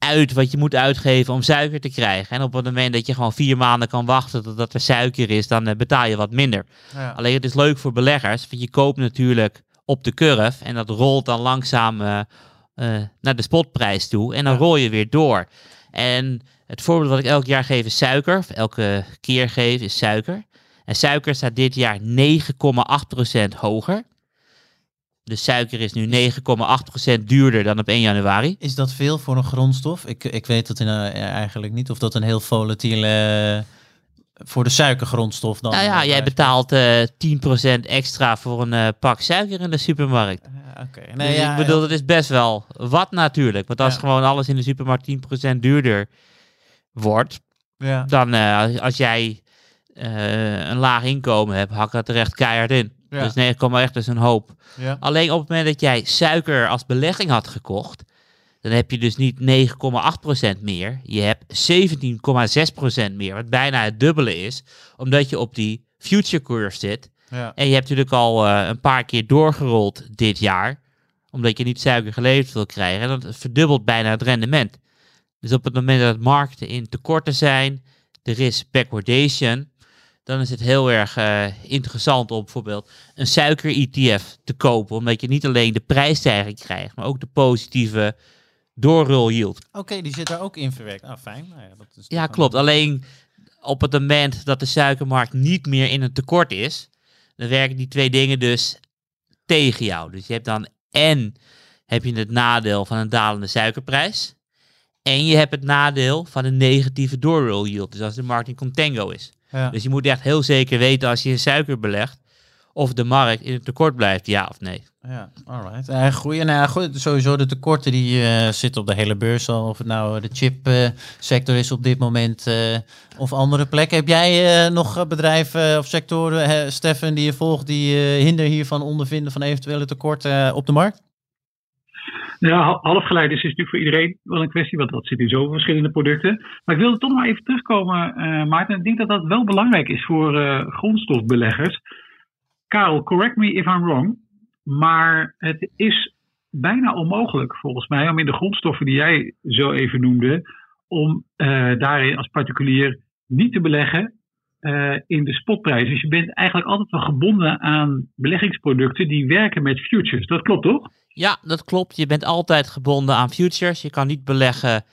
uit wat je moet uitgeven om suiker te krijgen. En op het moment dat je gewoon vier maanden kan wachten totdat er suiker is, dan eh, betaal je wat minder. Ja. Alleen het is leuk voor beleggers, want je koopt natuurlijk op de curve en dat rolt dan langzaam eh, eh, naar de spotprijs toe en dan Ja. rol je weer door. En het voorbeeld wat ik elk jaar geef is suiker, of elke keer geef is suiker. En suiker staat dit jaar 9,8% hoger. De suiker is nu 9,8% duurder dan op 1 januari. Is dat veel voor een grondstof? Ik, ik weet het eh, eigenlijk niet. Of dat een heel volatiele... eh, voor de suikergrondstof dan... Nou ja, eh, jij betaalt eh 10% extra voor een pak suiker in de supermarkt. Ja, Oké. Nee, ja, ik bedoel, dat is best wel wat natuurlijk. Want als Ja. gewoon alles in de supermarkt 10% duurder wordt, ja. dan als- jij een laag inkomen hebt, hak dat er echt keihard in. Ja. Dus 9,8 is een hoop. Ja. Alleen op het moment dat jij suiker als belegging had gekocht, dan heb je dus niet 9,8% meer. Je hebt 17,6% meer, wat bijna het dubbele is, omdat je op die future curve zit. Ja. En je hebt natuurlijk al eh, een paar keer doorgerold dit jaar, omdat je niet suiker geleverd wil krijgen. En dat verdubbelt bijna het rendement. Dus op het moment dat markten in tekorten zijn, er is backwardation, dan is het heel erg eh, interessant om bijvoorbeeld een suiker-ETF te kopen. Omdat je niet alleen de prijsstijging krijgt, maar ook de positieve doorroll yield. Oké, die zit daar ook in verwerkt. Ah, fijn. Nou ja, dat is Ja, klopt. een- Alleen op het moment dat de suikermarkt niet meer in een tekort is, dan werken die twee dingen dus tegen jou. Dus je hebt dan en heb je het nadeel van een dalende suikerprijs. En je hebt het nadeel van een negatieve doorroll yield. Dus als de markt in contango is. Ja. Dus je moet echt heel zeker weten als je suiker belegt. Of de markt in het tekort blijft, ja of nee. Ja, alright. Uh, groeien, nou goed, sowieso de tekorten die eh, zitten op de hele beurs al. Of het nou de chipsector is op dit moment eh, of andere plekken. Heb jij eh, nog bedrijven of sectoren, hè, Stefan, die je volgt, die hinder hiervan ondervinden van eventuele tekorten op de markt? Hal- halfgeleiders is natuurlijk voor iedereen wel een kwestie, want dat zit in zoveel verschillende producten. Maar ik wilde toch maar even terugkomen, eh Maarten. Ik denk dat dat wel belangrijk is voor eh, grondstofbeleggers. Karel, correct me if I'm wrong, maar het is bijna onmogelijk volgens mij om in de grondstoffen die jij zo even noemde, om eh, daarin als particulier niet te beleggen eh, in de spotprijs. Dus je bent eigenlijk altijd wel gebonden aan beleggingsproducten die werken met futures. Dat klopt toch? Ja, dat klopt. Je bent altijd gebonden aan futures. Je kan niet beleggen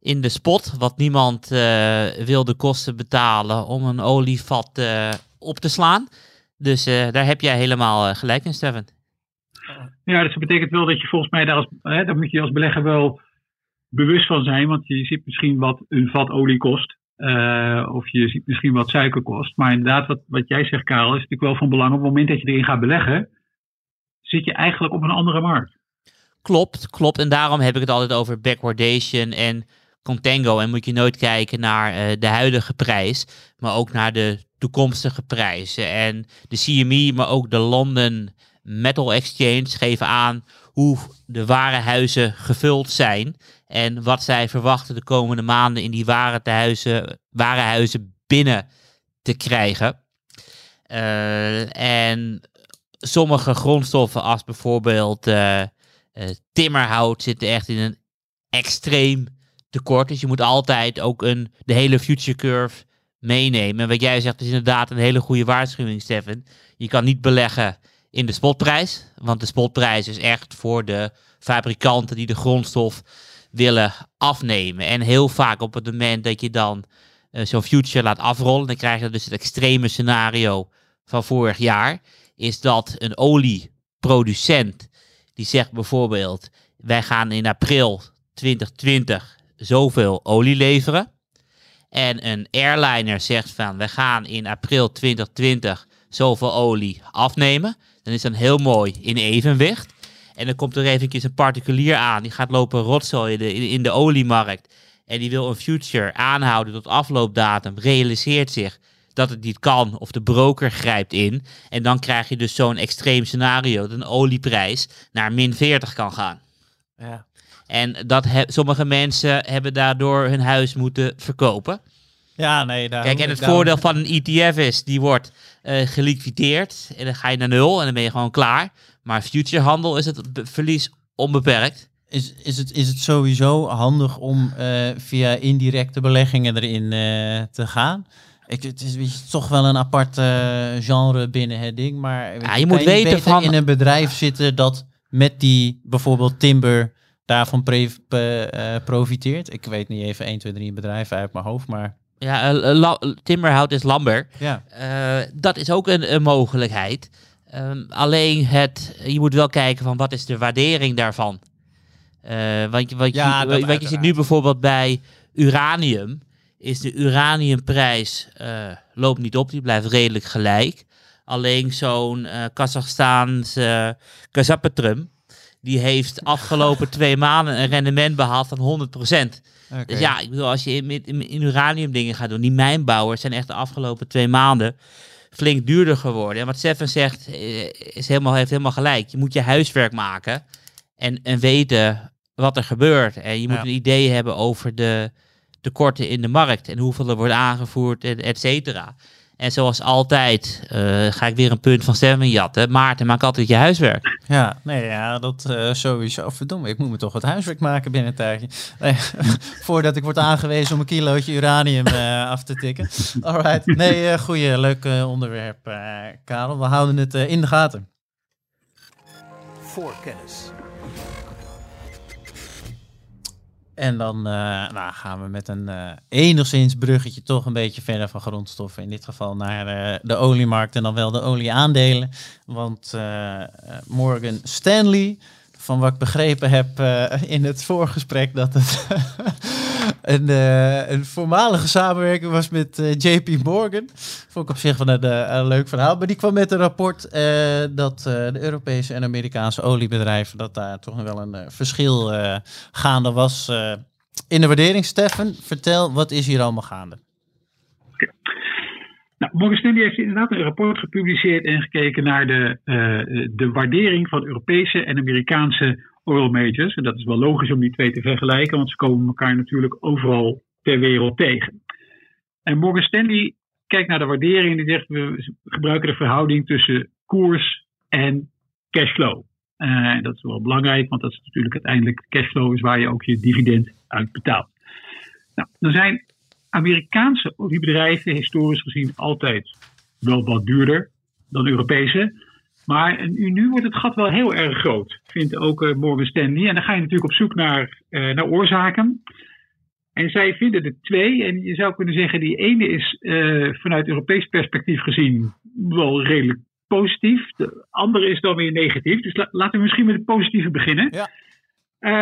in de spot, want niemand eh, wil de kosten betalen om een olievat eh, op te slaan. Dus daar heb jij helemaal gelijk in, Steven. Ja, dus dat betekent wel dat je volgens mij daar, als, hè, daar moet je als belegger wel bewust van zijn. Want je ziet misschien wat een vat olie kost. Eh, of je misschien wat suiker kost. Maar inderdaad, wat, wat jij zegt, Karel, is natuurlijk wel van belang. Op het moment dat je erin gaat beleggen, zit je eigenlijk op een andere markt. Klopt, klopt. En daarom heb ik het altijd over backwardation en contango. En moet je nooit kijken naar eh, de huidige prijs, maar ook naar de toekomstige prijzen. En de CME, maar ook de London Metal Exchange geven aan hoe de warenhuizen gevuld zijn. En wat zij verwachten de komende maanden in die warenhuizen, warenhuizen binnen te krijgen. Eh, en sommige grondstoffen als bijvoorbeeld eh, eh, timmerhout zitten echt in een extreem tekort. Dus je moet altijd ook een, de hele future curve meenemen. En wat jij zegt is inderdaad een hele goede waarschuwing, Stefan. Je kan niet beleggen in de spotprijs, want de spotprijs is echt voor de fabrikanten die de grondstof willen afnemen. En heel vaak op het moment dat je dan uh, zo'n future laat afrollen, dan krijg je dus het extreme scenario van vorig jaar, is dat een olieproducent die zegt bijvoorbeeld, wij gaan in april 2020 zoveel olie leveren. En een airliner zegt van, we gaan in april 2020 zoveel olie afnemen. Dan is dat heel mooi in evenwicht. En dan komt er eventjes een particulier aan, die gaat lopen rotzooien in, in de oliemarkt. En die wil een future aanhouden tot afloopdatum, realiseert zich dat het niet kan of de broker grijpt in. En dan krijg je dus zo'n extreem scenario dat een olieprijs naar min 40 kan gaan. Ja. En dat sommige mensen hebben daardoor hun huis moeten verkopen. Ja, nee. Kijk, en het voordeel van een ETF is, die wordt uh, geliquideerd en dan ga je naar nul en dan ben je gewoon klaar. Maar futurehandel is het verlies onbeperkt. Is, is, het, is het sowieso handig om uh, via indirecte beleggingen erin uh, te gaan? Ik, het is toch wel een apart genre binnen het ding, maar ja, je, moet weten van in een bedrijf zitten dat met die bijvoorbeeld timber daarvan pre, profiteert. Ik weet niet even 1, 2, 3 bedrijven uit mijn hoofd, maar ja, uh, timmerhout is lamber. Ja. Uh, dat is ook een, een mogelijkheid. Um, alleen het, je moet wel kijken van wat is de waardering daarvan. Uh, want wat, ja, je, wat je ziet nu bijvoorbeeld bij uranium, is de uraniumprijs loopt niet op, die blijft redelijk gelijk. Alleen zo'n Kazachstaanse Kazapetrum, die heeft afgelopen twee maanden een rendement behaald van 100%. Dus ja, ik bedoel, als je in, in, in, uranium dingen gaat doen, die mijnbouwers zijn echt de afgelopen twee maanden flink duurder geworden. En wat Stefan zegt, eh, is helemaal, heeft helemaal gelijk. Je moet je huiswerk maken en, en weten wat er gebeurt. En je moet een idee hebben over de tekorten in de markt en hoeveel er wordt aangevoerd, et cetera. En zoals altijd uh, ga ik weer een punt van Steven jatten. Maarten, maak altijd je huiswerk. Ja, nee, ja, dat uh, sowieso. Verdomme, ik moet me toch het huiswerk maken binnen een tijdje. Nee, voordat ik word aangewezen om een kilootje uranium uh, af te tikken. Alright, nee, goeie, leuk onderwerp, Karel. We houden het in de gaten. Voorkennis. En dan uh, nou, gaan we met een uh, enigszins bruggetje toch een beetje verder van grondstoffen. In dit geval naar uh, de oliemarkt en dan wel de olieaandelen. Want Morgan Stanley, van wat ik begrepen heb in het voorgesprek, dat het een, een voormalige samenwerking was met JP Morgan. Vond ik op zich wel een, een, leuk verhaal. Maar die kwam met een rapport dat de Europese en Amerikaanse oliebedrijven, dat daar toch nog wel een verschil gaande was in de waardering. Steffen, vertel, wat is hier allemaal gaande? Nou, Morgan Stanley heeft inderdaad een rapport gepubliceerd en gekeken naar de, uh, de waardering van Europese en Amerikaanse oil majors. En dat is wel logisch om die twee te vergelijken, want ze komen elkaar natuurlijk overal ter wereld tegen. En Morgan Stanley kijkt naar de waardering en die zegt we gebruiken de verhouding tussen koers en cashflow. Uh, dat is wel belangrijk, want dat is natuurlijk uiteindelijk cashflow is waar je ook je dividend uit betaalt. Nou, er zijn Amerikaanse oliebedrijven historisch gezien altijd wel wat duurder dan Europese. Maar nu wordt het gat wel heel erg groot, vindt ook uh, Morgan Stanley. En dan ga je natuurlijk op zoek naar, uh, naar oorzaken. En zij vinden er twee. En je zou kunnen zeggen, die ene is uh, vanuit Europees perspectief gezien wel redelijk positief. De andere is dan weer negatief. Dus la laten we misschien met het positieve beginnen. Ja.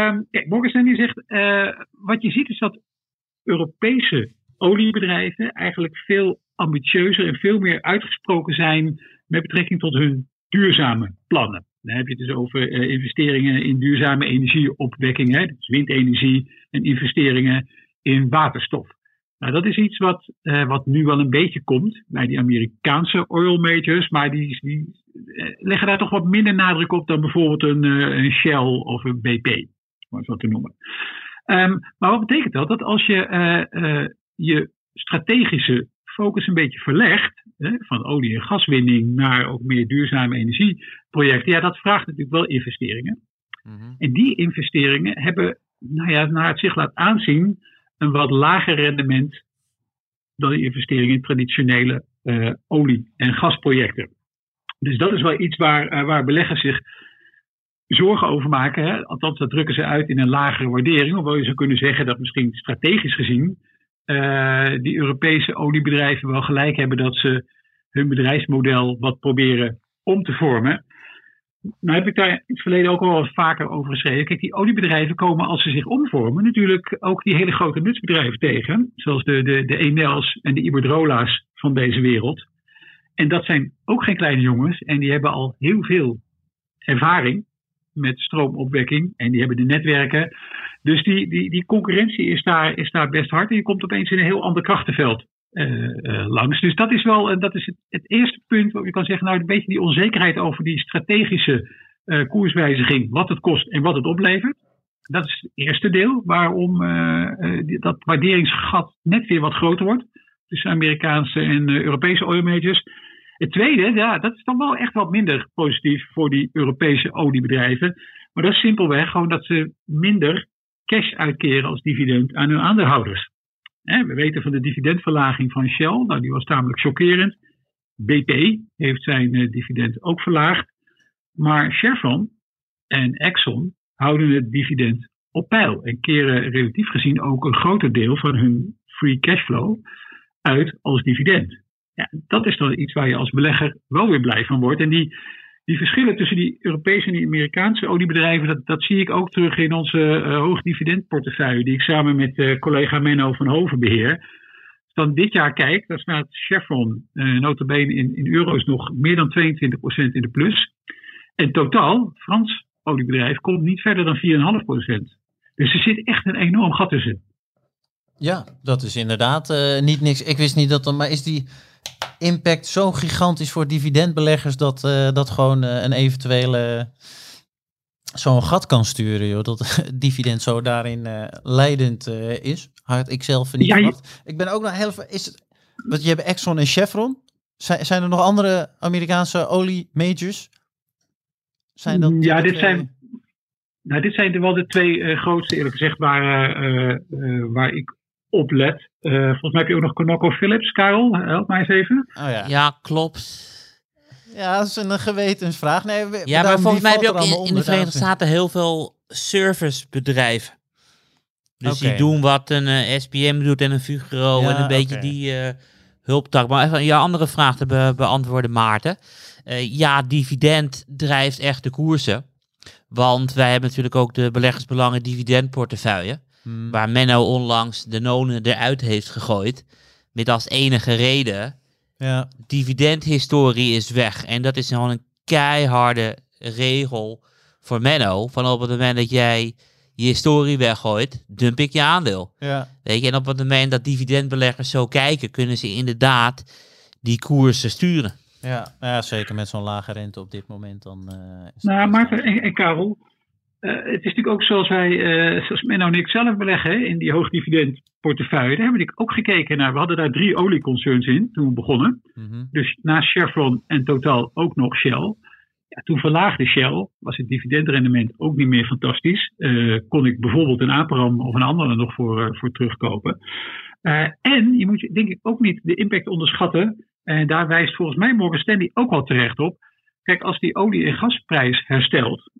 Um, kijk, Morgan Stanley zegt, wat je ziet is dat Europese oliebedrijven eigenlijk veel ambitieuzer en veel meer uitgesproken zijn met betrekking tot hun duurzame plannen. Dan heb je het dus over uh, investeringen in duurzame energieopwekking, hè, dus windenergie en investeringen in waterstof. Nou, dat is iets wat, uh, wat nu wel een beetje komt bij die Amerikaanse oil majors, maar die, die uh, leggen daar toch wat minder nadruk op dan bijvoorbeeld een, een Shell of een BP, om het zo te noemen. Um, maar wat betekent dat? Dat als je je strategische focus een beetje verlegt, hè, van olie- en gaswinning naar ook meer duurzame energieprojecten, ja, dat vraagt natuurlijk wel investeringen. Mm-hmm. En die investeringen hebben, nou ja, naar het zich laat aanzien, een wat lager rendement dan de investering in traditionele uh, olie- en gasprojecten. Dus dat is wel iets waar, uh, waar beleggers zich zorgen over maken. Hè? Althans, dat drukken ze uit in een lagere waardering. Hoewel je zou kunnen zeggen dat misschien strategisch gezien uh, die Europese oliebedrijven wel gelijk hebben dat ze hun bedrijfsmodel wat proberen om te vormen. Nou heb ik daar in het verleden ook al vaker over geschreven. Kijk, die oliebedrijven komen als ze zich omvormen natuurlijk ook die hele grote nutsbedrijven tegen. Zoals de, de, de Enels en de Iberdrola's van deze wereld. En dat zijn ook geen kleine jongens. En die hebben al heel veel ervaring met stroomopwekking. En die hebben de netwerken. Dus die, die, die concurrentie is daar, is daar best hard. En je komt opeens in een heel ander krachtenveld uh, uh, langs. Dus dat is wel uh, dat is het, het, eerste punt waar je kan zeggen, nou een beetje die onzekerheid over die strategische koerswijziging, wat het kost en wat het oplevert. Dat is het eerste deel waarom dat waarderingsgat net weer wat groter wordt tussen Amerikaanse en Europese oil majors. Het tweede, ja, dat is dan wel echt wat minder positief voor die Europese oliebedrijven. Maar dat is simpelweg gewoon dat ze minder cash uitkeren als dividend aan hun aandeelhouders. We weten van de dividendverlaging van Shell, nou die was tamelijk chockerend. BP heeft zijn uh, dividend ook verlaagd. Maar Chevron en Exxon houden het dividend op peil en keren relatief gezien ook een groter deel van hun free cashflow uit als dividend. Ja, dat is dan iets waar je als belegger wel weer blij van wordt. En die, die verschillen tussen die Europese en die Amerikaanse oliebedrijven, dat, dat zie ik ook terug in onze uh, hoogdividendportefeuille, die ik samen met uh, collega Menno van Hoven beheer. Als dan dit jaar kijk, dan staat Chevron uh, notabene in, in euro's nog meer dan 22% in de plus. En totaal, Frans oliebedrijf, komt niet verder dan 4,5%. Dus er zit echt een enorm gat tussen. Ja, dat is inderdaad niet niks. Ik wist niet dat dan, maar is die impact zo gigantisch voor dividendbeleggers dat uh, dat gewoon uh, een eventuele zo'n gat kan sturen, joh, dat dividend zo daarin leidend is. Had ik zelf niet Ja, je-. Ik ben ook nog heel veel. Is het, want je hebt Exxon en Chevron. Zijn, zijn er nog andere Amerikaanse olie majors? Zijn dat Ja, dit zijn- Nou, dit zijn wel de twee eh, grootste, eerlijk gezegd, waar, eh, eh, waar ik op let. Eh, volgens mij heb je ook nog ConocoPhillips, Karel. Help mij eens even. Oh ja. ja. Ja, klopt. dat is een gewetensvraag. Nee, we- Ja, maar volgens mij heb je ook in, in de Verenigde Staten heel veel servicebedrijven. Dus die doen wat een eh, SPM doet en een Fugro Ja, en een beetje die eh, hulptak. Maar even je andere vraag te be- beantwoorden, Maarten. Eh, ja, dividend drijft echt de koersen. Want wij hebben natuurlijk ook de beleggersbelangen dividendportefeuille. Hmm. Waar Menno onlangs de nonen eruit heeft gegooid. Met als enige reden Ja, dividendhistorie is weg. En dat is gewoon een keiharde regel voor Menno. Van op het moment dat jij je historie weggooit, dump ik je aandeel. ja. Weet je, en op het moment dat dividendbeleggers zo kijken, kunnen ze inderdaad die koersen sturen. Ja, nou ja, zeker met zo'n lage rente op dit moment. Dan, eh, is Nou, Maarten en, en Karel. Eh, het is natuurlijk ook zoals wij, eh, zoals Menno en ik zelf beleggen in die hoogdividendportefeuille. Daar hebben we natuurlijk ook gekeken naar. We hadden daar drie olieconcerns in toen we begonnen. Mhm. Dus naast Chevron en Total ook nog Shell. Ja, toen verlaagde Shell, was het dividendrendement ook niet meer fantastisch. Eh, kon ik bijvoorbeeld een Aperam of een andere nog voor, voor terugkopen. En je moet denk ik ook niet de impact onderschatten. En daar wijst volgens mij Morgan Stanley ook wel terecht op. Kijk, als die olie- en gasprijs herstelt.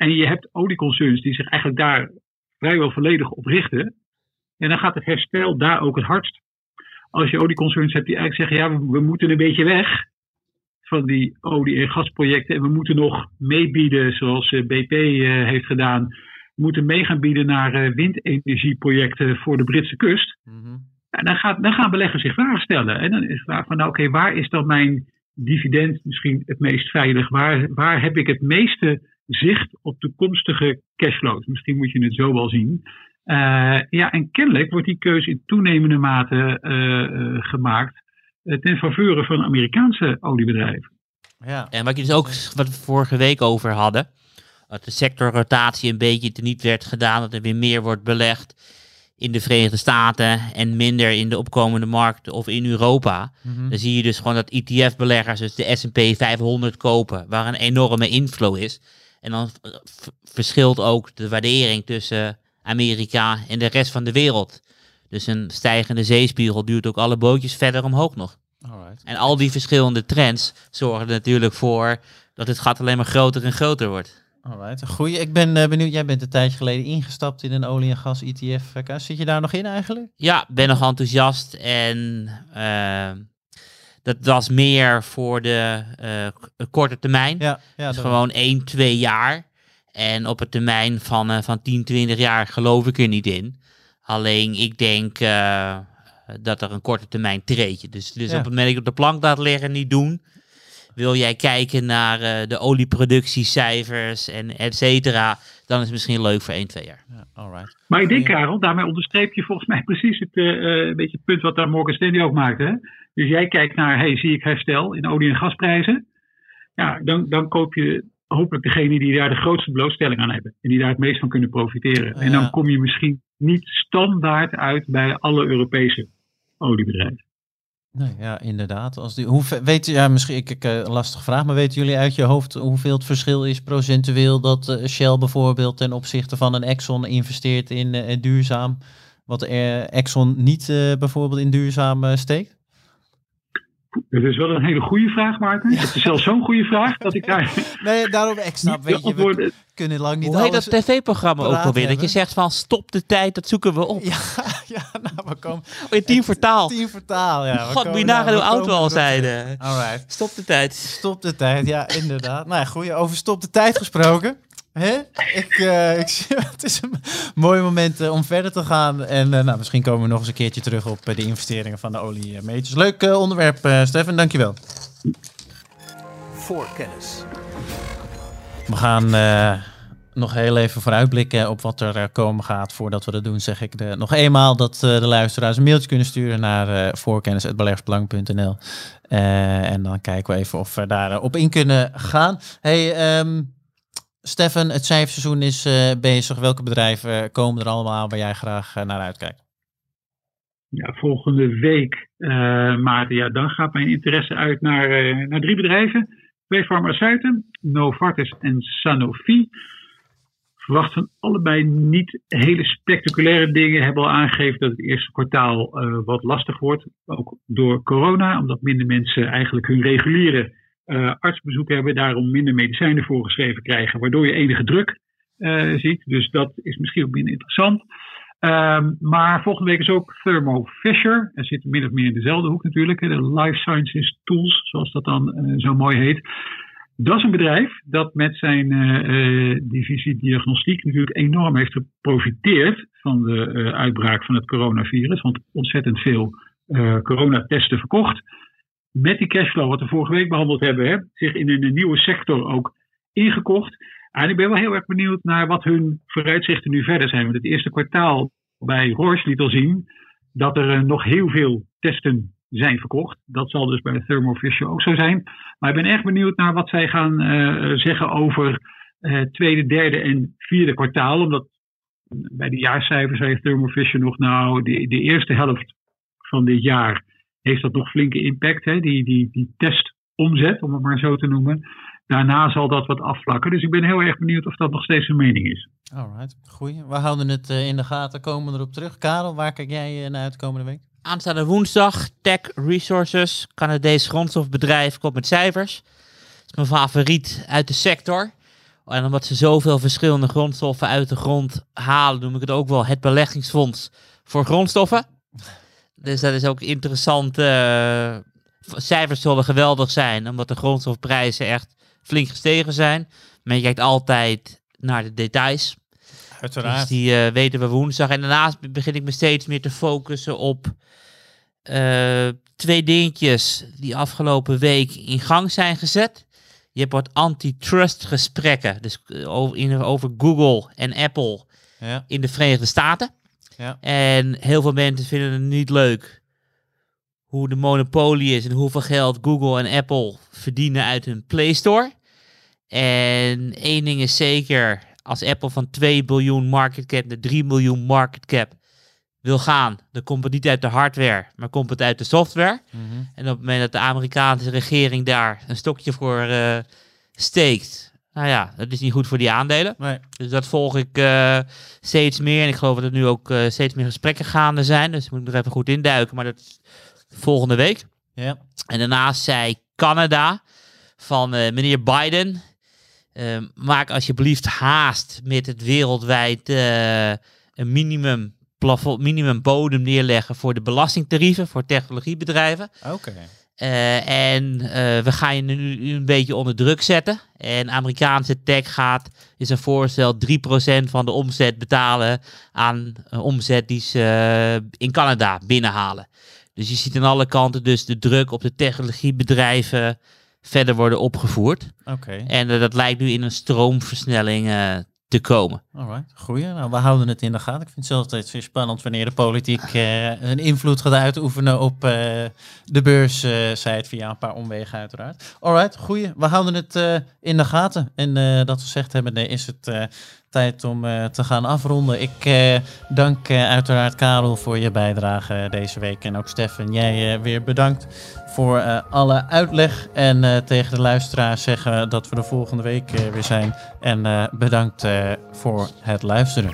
En je hebt olieconcerns die zich eigenlijk daar vrijwel volledig op richten. en dan gaat het herstel daar ook het hardst. Als je olieconcerns hebt die eigenlijk zeggen: ja, we, moeten een beetje weg van die olie- en gasprojecten. En we moeten nog meebieden, zoals eh, BP eh, heeft gedaan. We moeten mee gaan bieden naar eh, windenergieprojecten voor de Britse kust. Mhm. Ja, dan, gaat, dan gaan beleggers zich vragen stellen. En dan is de vraag van, nou oké, waar is dan mijn dividend misschien het meest veilig? Waar, waar heb ik het meeste zicht op toekomstige cashflows? Misschien moet je het zo wel zien. Eh, ja, en kennelijk wordt die keuze in toenemende mate eh, eh, gemaakt ten faveur van Amerikaanse oliebedrijven. ja. En wat je dus ook, wat we vorige week over hadden, dat de sectorrotatie een beetje teniet werd gedaan, dat er weer meer wordt belegd in de Verenigde Staten en minder in de opkomende markten of in Europa. Mhm. Dan zie je dus gewoon dat ETF-beleggers dus de S&P 500 kopen, waar een enorme inflow is. En dan v- verschilt ook de waardering tussen Amerika en de rest van de wereld. Dus een stijgende zeespiegel duwt ook alle bootjes verder omhoog nog. Alright. En al die verschillende trends zorgen er natuurlijk voor dat het gat alleen maar groter en groter wordt. Alright. Goeie. Ik ben eh, benieuwd. Jij bent een tijdje geleden ingestapt in een olie- en gas-ETF. Eh, Zit je daar nog in eigenlijk? Ja, ben nog enthousiast en eh, dat was meer voor de eh, korte termijn. Ja. ja dus gewoon 1, 2 jaar. En op een termijn van, eh, van 10, 20 jaar geloof ik er niet in. Alleen ik denk eh, dat er een korte termijn treedje. Dus, dus Ja. op het moment dat ik op de plank laat liggen, niet doen. Wil jij kijken naar de olieproductiecijfers en et cetera, dan is het misschien leuk voor 1, 2 jaar. Ja, alright. Maar ik denk. Karel, daarmee onderstreep je volgens mij precies het eh, eh, een beetje het punt wat daar Morgan Stanley ook maakte. Hè? Dus jij kijkt naar, hey, zie ik herstel in olie- en gasprijzen? Ja, dan, dan koop je hopelijk degene die daar de grootste blootstelling aan hebben. En die daar het meest van kunnen profiteren. En Ja. dan kom je misschien niet standaard uit bij alle Europese oliebedrijven. Nee, ja, inderdaad. Als die, hoe, weet, ja, misschien ik, ik, eh, lastige vraag, maar weten jullie uit je hoofd hoeveel het verschil is procentueel dat eh, Shell bijvoorbeeld ten opzichte van een Exxon investeert in eh, duurzaam, wat eh, Exxon niet eh, bijvoorbeeld in duurzaam eh, steekt? Dat is wel een hele goede vraag, Maarten. Het is zelfs zo'n goede vraag dat ik daar Nee, daarom niet weet je, we kunnen lang niet Hoe heet dat tv-programma ook alweer? Dat je zegt van stop de tijd, dat zoeken we op. Ja, ja, nou, we komen... Oh, in tien vertaal. Tien vertaal, ja. God, moet je nagaan we hoe oud we al zijn. Alright. Stop de tijd. Stop de tijd, ja, inderdaad. Nou ja, goeie, over stop de tijd gesproken. Hè? Ik, eh, ik, zie- het is een mooi moment eh, om verder te gaan. En eh, nou, misschien komen we nog eens een keertje terug op eh, de investeringen van de oliemeters. Leuk eh, onderwerp, eh Stefan, dankjewel. Voor kennis. We gaan eh, nog heel even vooruitblikken op wat er eh, komen gaat. Voordat we dat doen, zeg ik nog eenmaal dat eh, de luisteraars een mailtje kunnen sturen naar eh voorkennis.beleggersbelang.nl. En dan kijken we even of we daar op in kunnen gaan. Hey, ehm Stefan, het cijferseizoen is bezig. Welke bedrijven komen er allemaal waar jij graag naar uitkijkt? Ja, volgende week, Maarten, ja, dan gaat mijn interesse uit naar, naar drie bedrijven. Twee farmaceuten, Novartis en Sanofi. Verwacht van allebei niet hele spectaculaire dingen. Hebben al aangegeven dat het eerste kwartaal eh, wat lastig wordt. Ook door corona, omdat minder mensen eigenlijk hun reguliere eh, artsbezoek hebben. Daarom minder medicijnen voorgeschreven krijgen, waardoor je enige druk eh, ziet. Dus dat is misschien ook minder interessant. Ehm, maar volgende week is ook Thermo Fisher. Er zit min of meer in dezelfde hoek natuurlijk. De Life Sciences Tools, zoals dat dan zo mooi heet. Dat is een bedrijf dat met zijn eh, eh, divisie diagnostiek natuurlijk enorm heeft geprofiteerd van de eh, uitbraak van het coronavirus. Want ontzettend veel coronatesten verkocht. Met die cashflow, wat we vorige week behandeld hebben, hè, zich in een nieuwe sector ook ingekocht. En ik ben wel heel erg benieuwd naar wat hun vooruitzichten nu verder zijn. Want het eerste kwartaal bij Roche liet al zien dat er nog heel veel testen zijn verkocht. Dat zal dus bij Thermo Fisher ook zo zijn. Maar ik ben erg benieuwd naar wat zij gaan eh, zeggen over eh tweede, derde en vierde kwartaal. Omdat bij de jaarcijfers zei Thermo Fisher nog, nou, de, de eerste helft van dit jaar heeft dat nog flinke impact. Hè? Die, die, die testomzet, om het maar zo te noemen. Daarna zal dat wat afvlakken. Dus ik ben heel erg benieuwd of dat nog steeds een mening is. Alright, goeie. We houden het eh, in de gaten, komen erop terug. Karel, waar kijk jij naar uit de komende week? Aanstaande woensdag, Tech Resources, Canadees grondstofbedrijf, komt met cijfers. Is mijn favoriet uit de sector. En omdat ze zoveel verschillende grondstoffen uit de grond halen, noem ik het ook wel het beleggingsfonds voor grondstoffen. Dus dat is ook interessant. eh, cijfers zullen geweldig zijn, omdat de grondstofprijzen echt flink gestegen zijn. Maar je kijkt altijd naar de details. Dus die eh, weten we woensdag. En daarnaast begin ik me steeds meer te focussen op eh, twee dingetjes die afgelopen week in gang zijn gezet. Je hebt wat antitrust gesprekken dus, eh, over, in, over Google en Apple Ja, in de Verenigde Staten. ja. En heel veel mensen vinden het niet leuk hoe de monopolie is en hoeveel geld Google en Apple verdienen uit hun Play Store. En één ding is zeker, als Apple van 2 biljoen market cap naar 3 miljoen market cap wil gaan, dan komt het niet uit de hardware, maar komt het uit de software. Mhm. En op het moment dat de Amerikaanse regering daar een stokje voor eh, steekt, Nou ja, dat is niet goed voor die aandelen. Nee. Dus dat volg ik eh, steeds meer. En ik geloof dat er nu ook eh, steeds meer gesprekken gaande zijn. Dus ik moet er even goed induiken. Maar dat is volgende week. Ja. En daarnaast zei Canada van meneer Biden. Eh, maak alsjeblieft haast met het wereldwijd eh, een minimum, plafond, minimum bodem neerleggen voor de belastingtarieven voor technologiebedrijven. Oké. Eh, en eh, we gaan je nu een beetje onder druk zetten. En Amerikaanse tech gaat, is een voorstel, 3% van de omzet betalen aan eh, omzet die ze in Canada binnenhalen. Dus je ziet aan alle kanten dus de druk op de technologiebedrijven verder worden opgevoerd. Oké. En eh, dat lijkt nu in een stroomversnelling eh, te komen. Alright, goeie. Nou, we houden het in de gaten. Ik vind het altijd weer spannend wanneer de politiek eh, een invloed gaat uitoefenen op de beurs, zei het via een paar omwegen uiteraard. Alright, goeie. We houden het in de gaten. En dat we gezegd hebben, nee, is het tijd om eh, te gaan afronden. Ik eh, dank eh, uiteraard Karel voor je bijdrage deze week. En ook Stefan, jij weer bedankt voor alle uitleg. En tegen de luisteraars zeggen dat we de volgende week weer zijn. En bedankt voor het luisteren.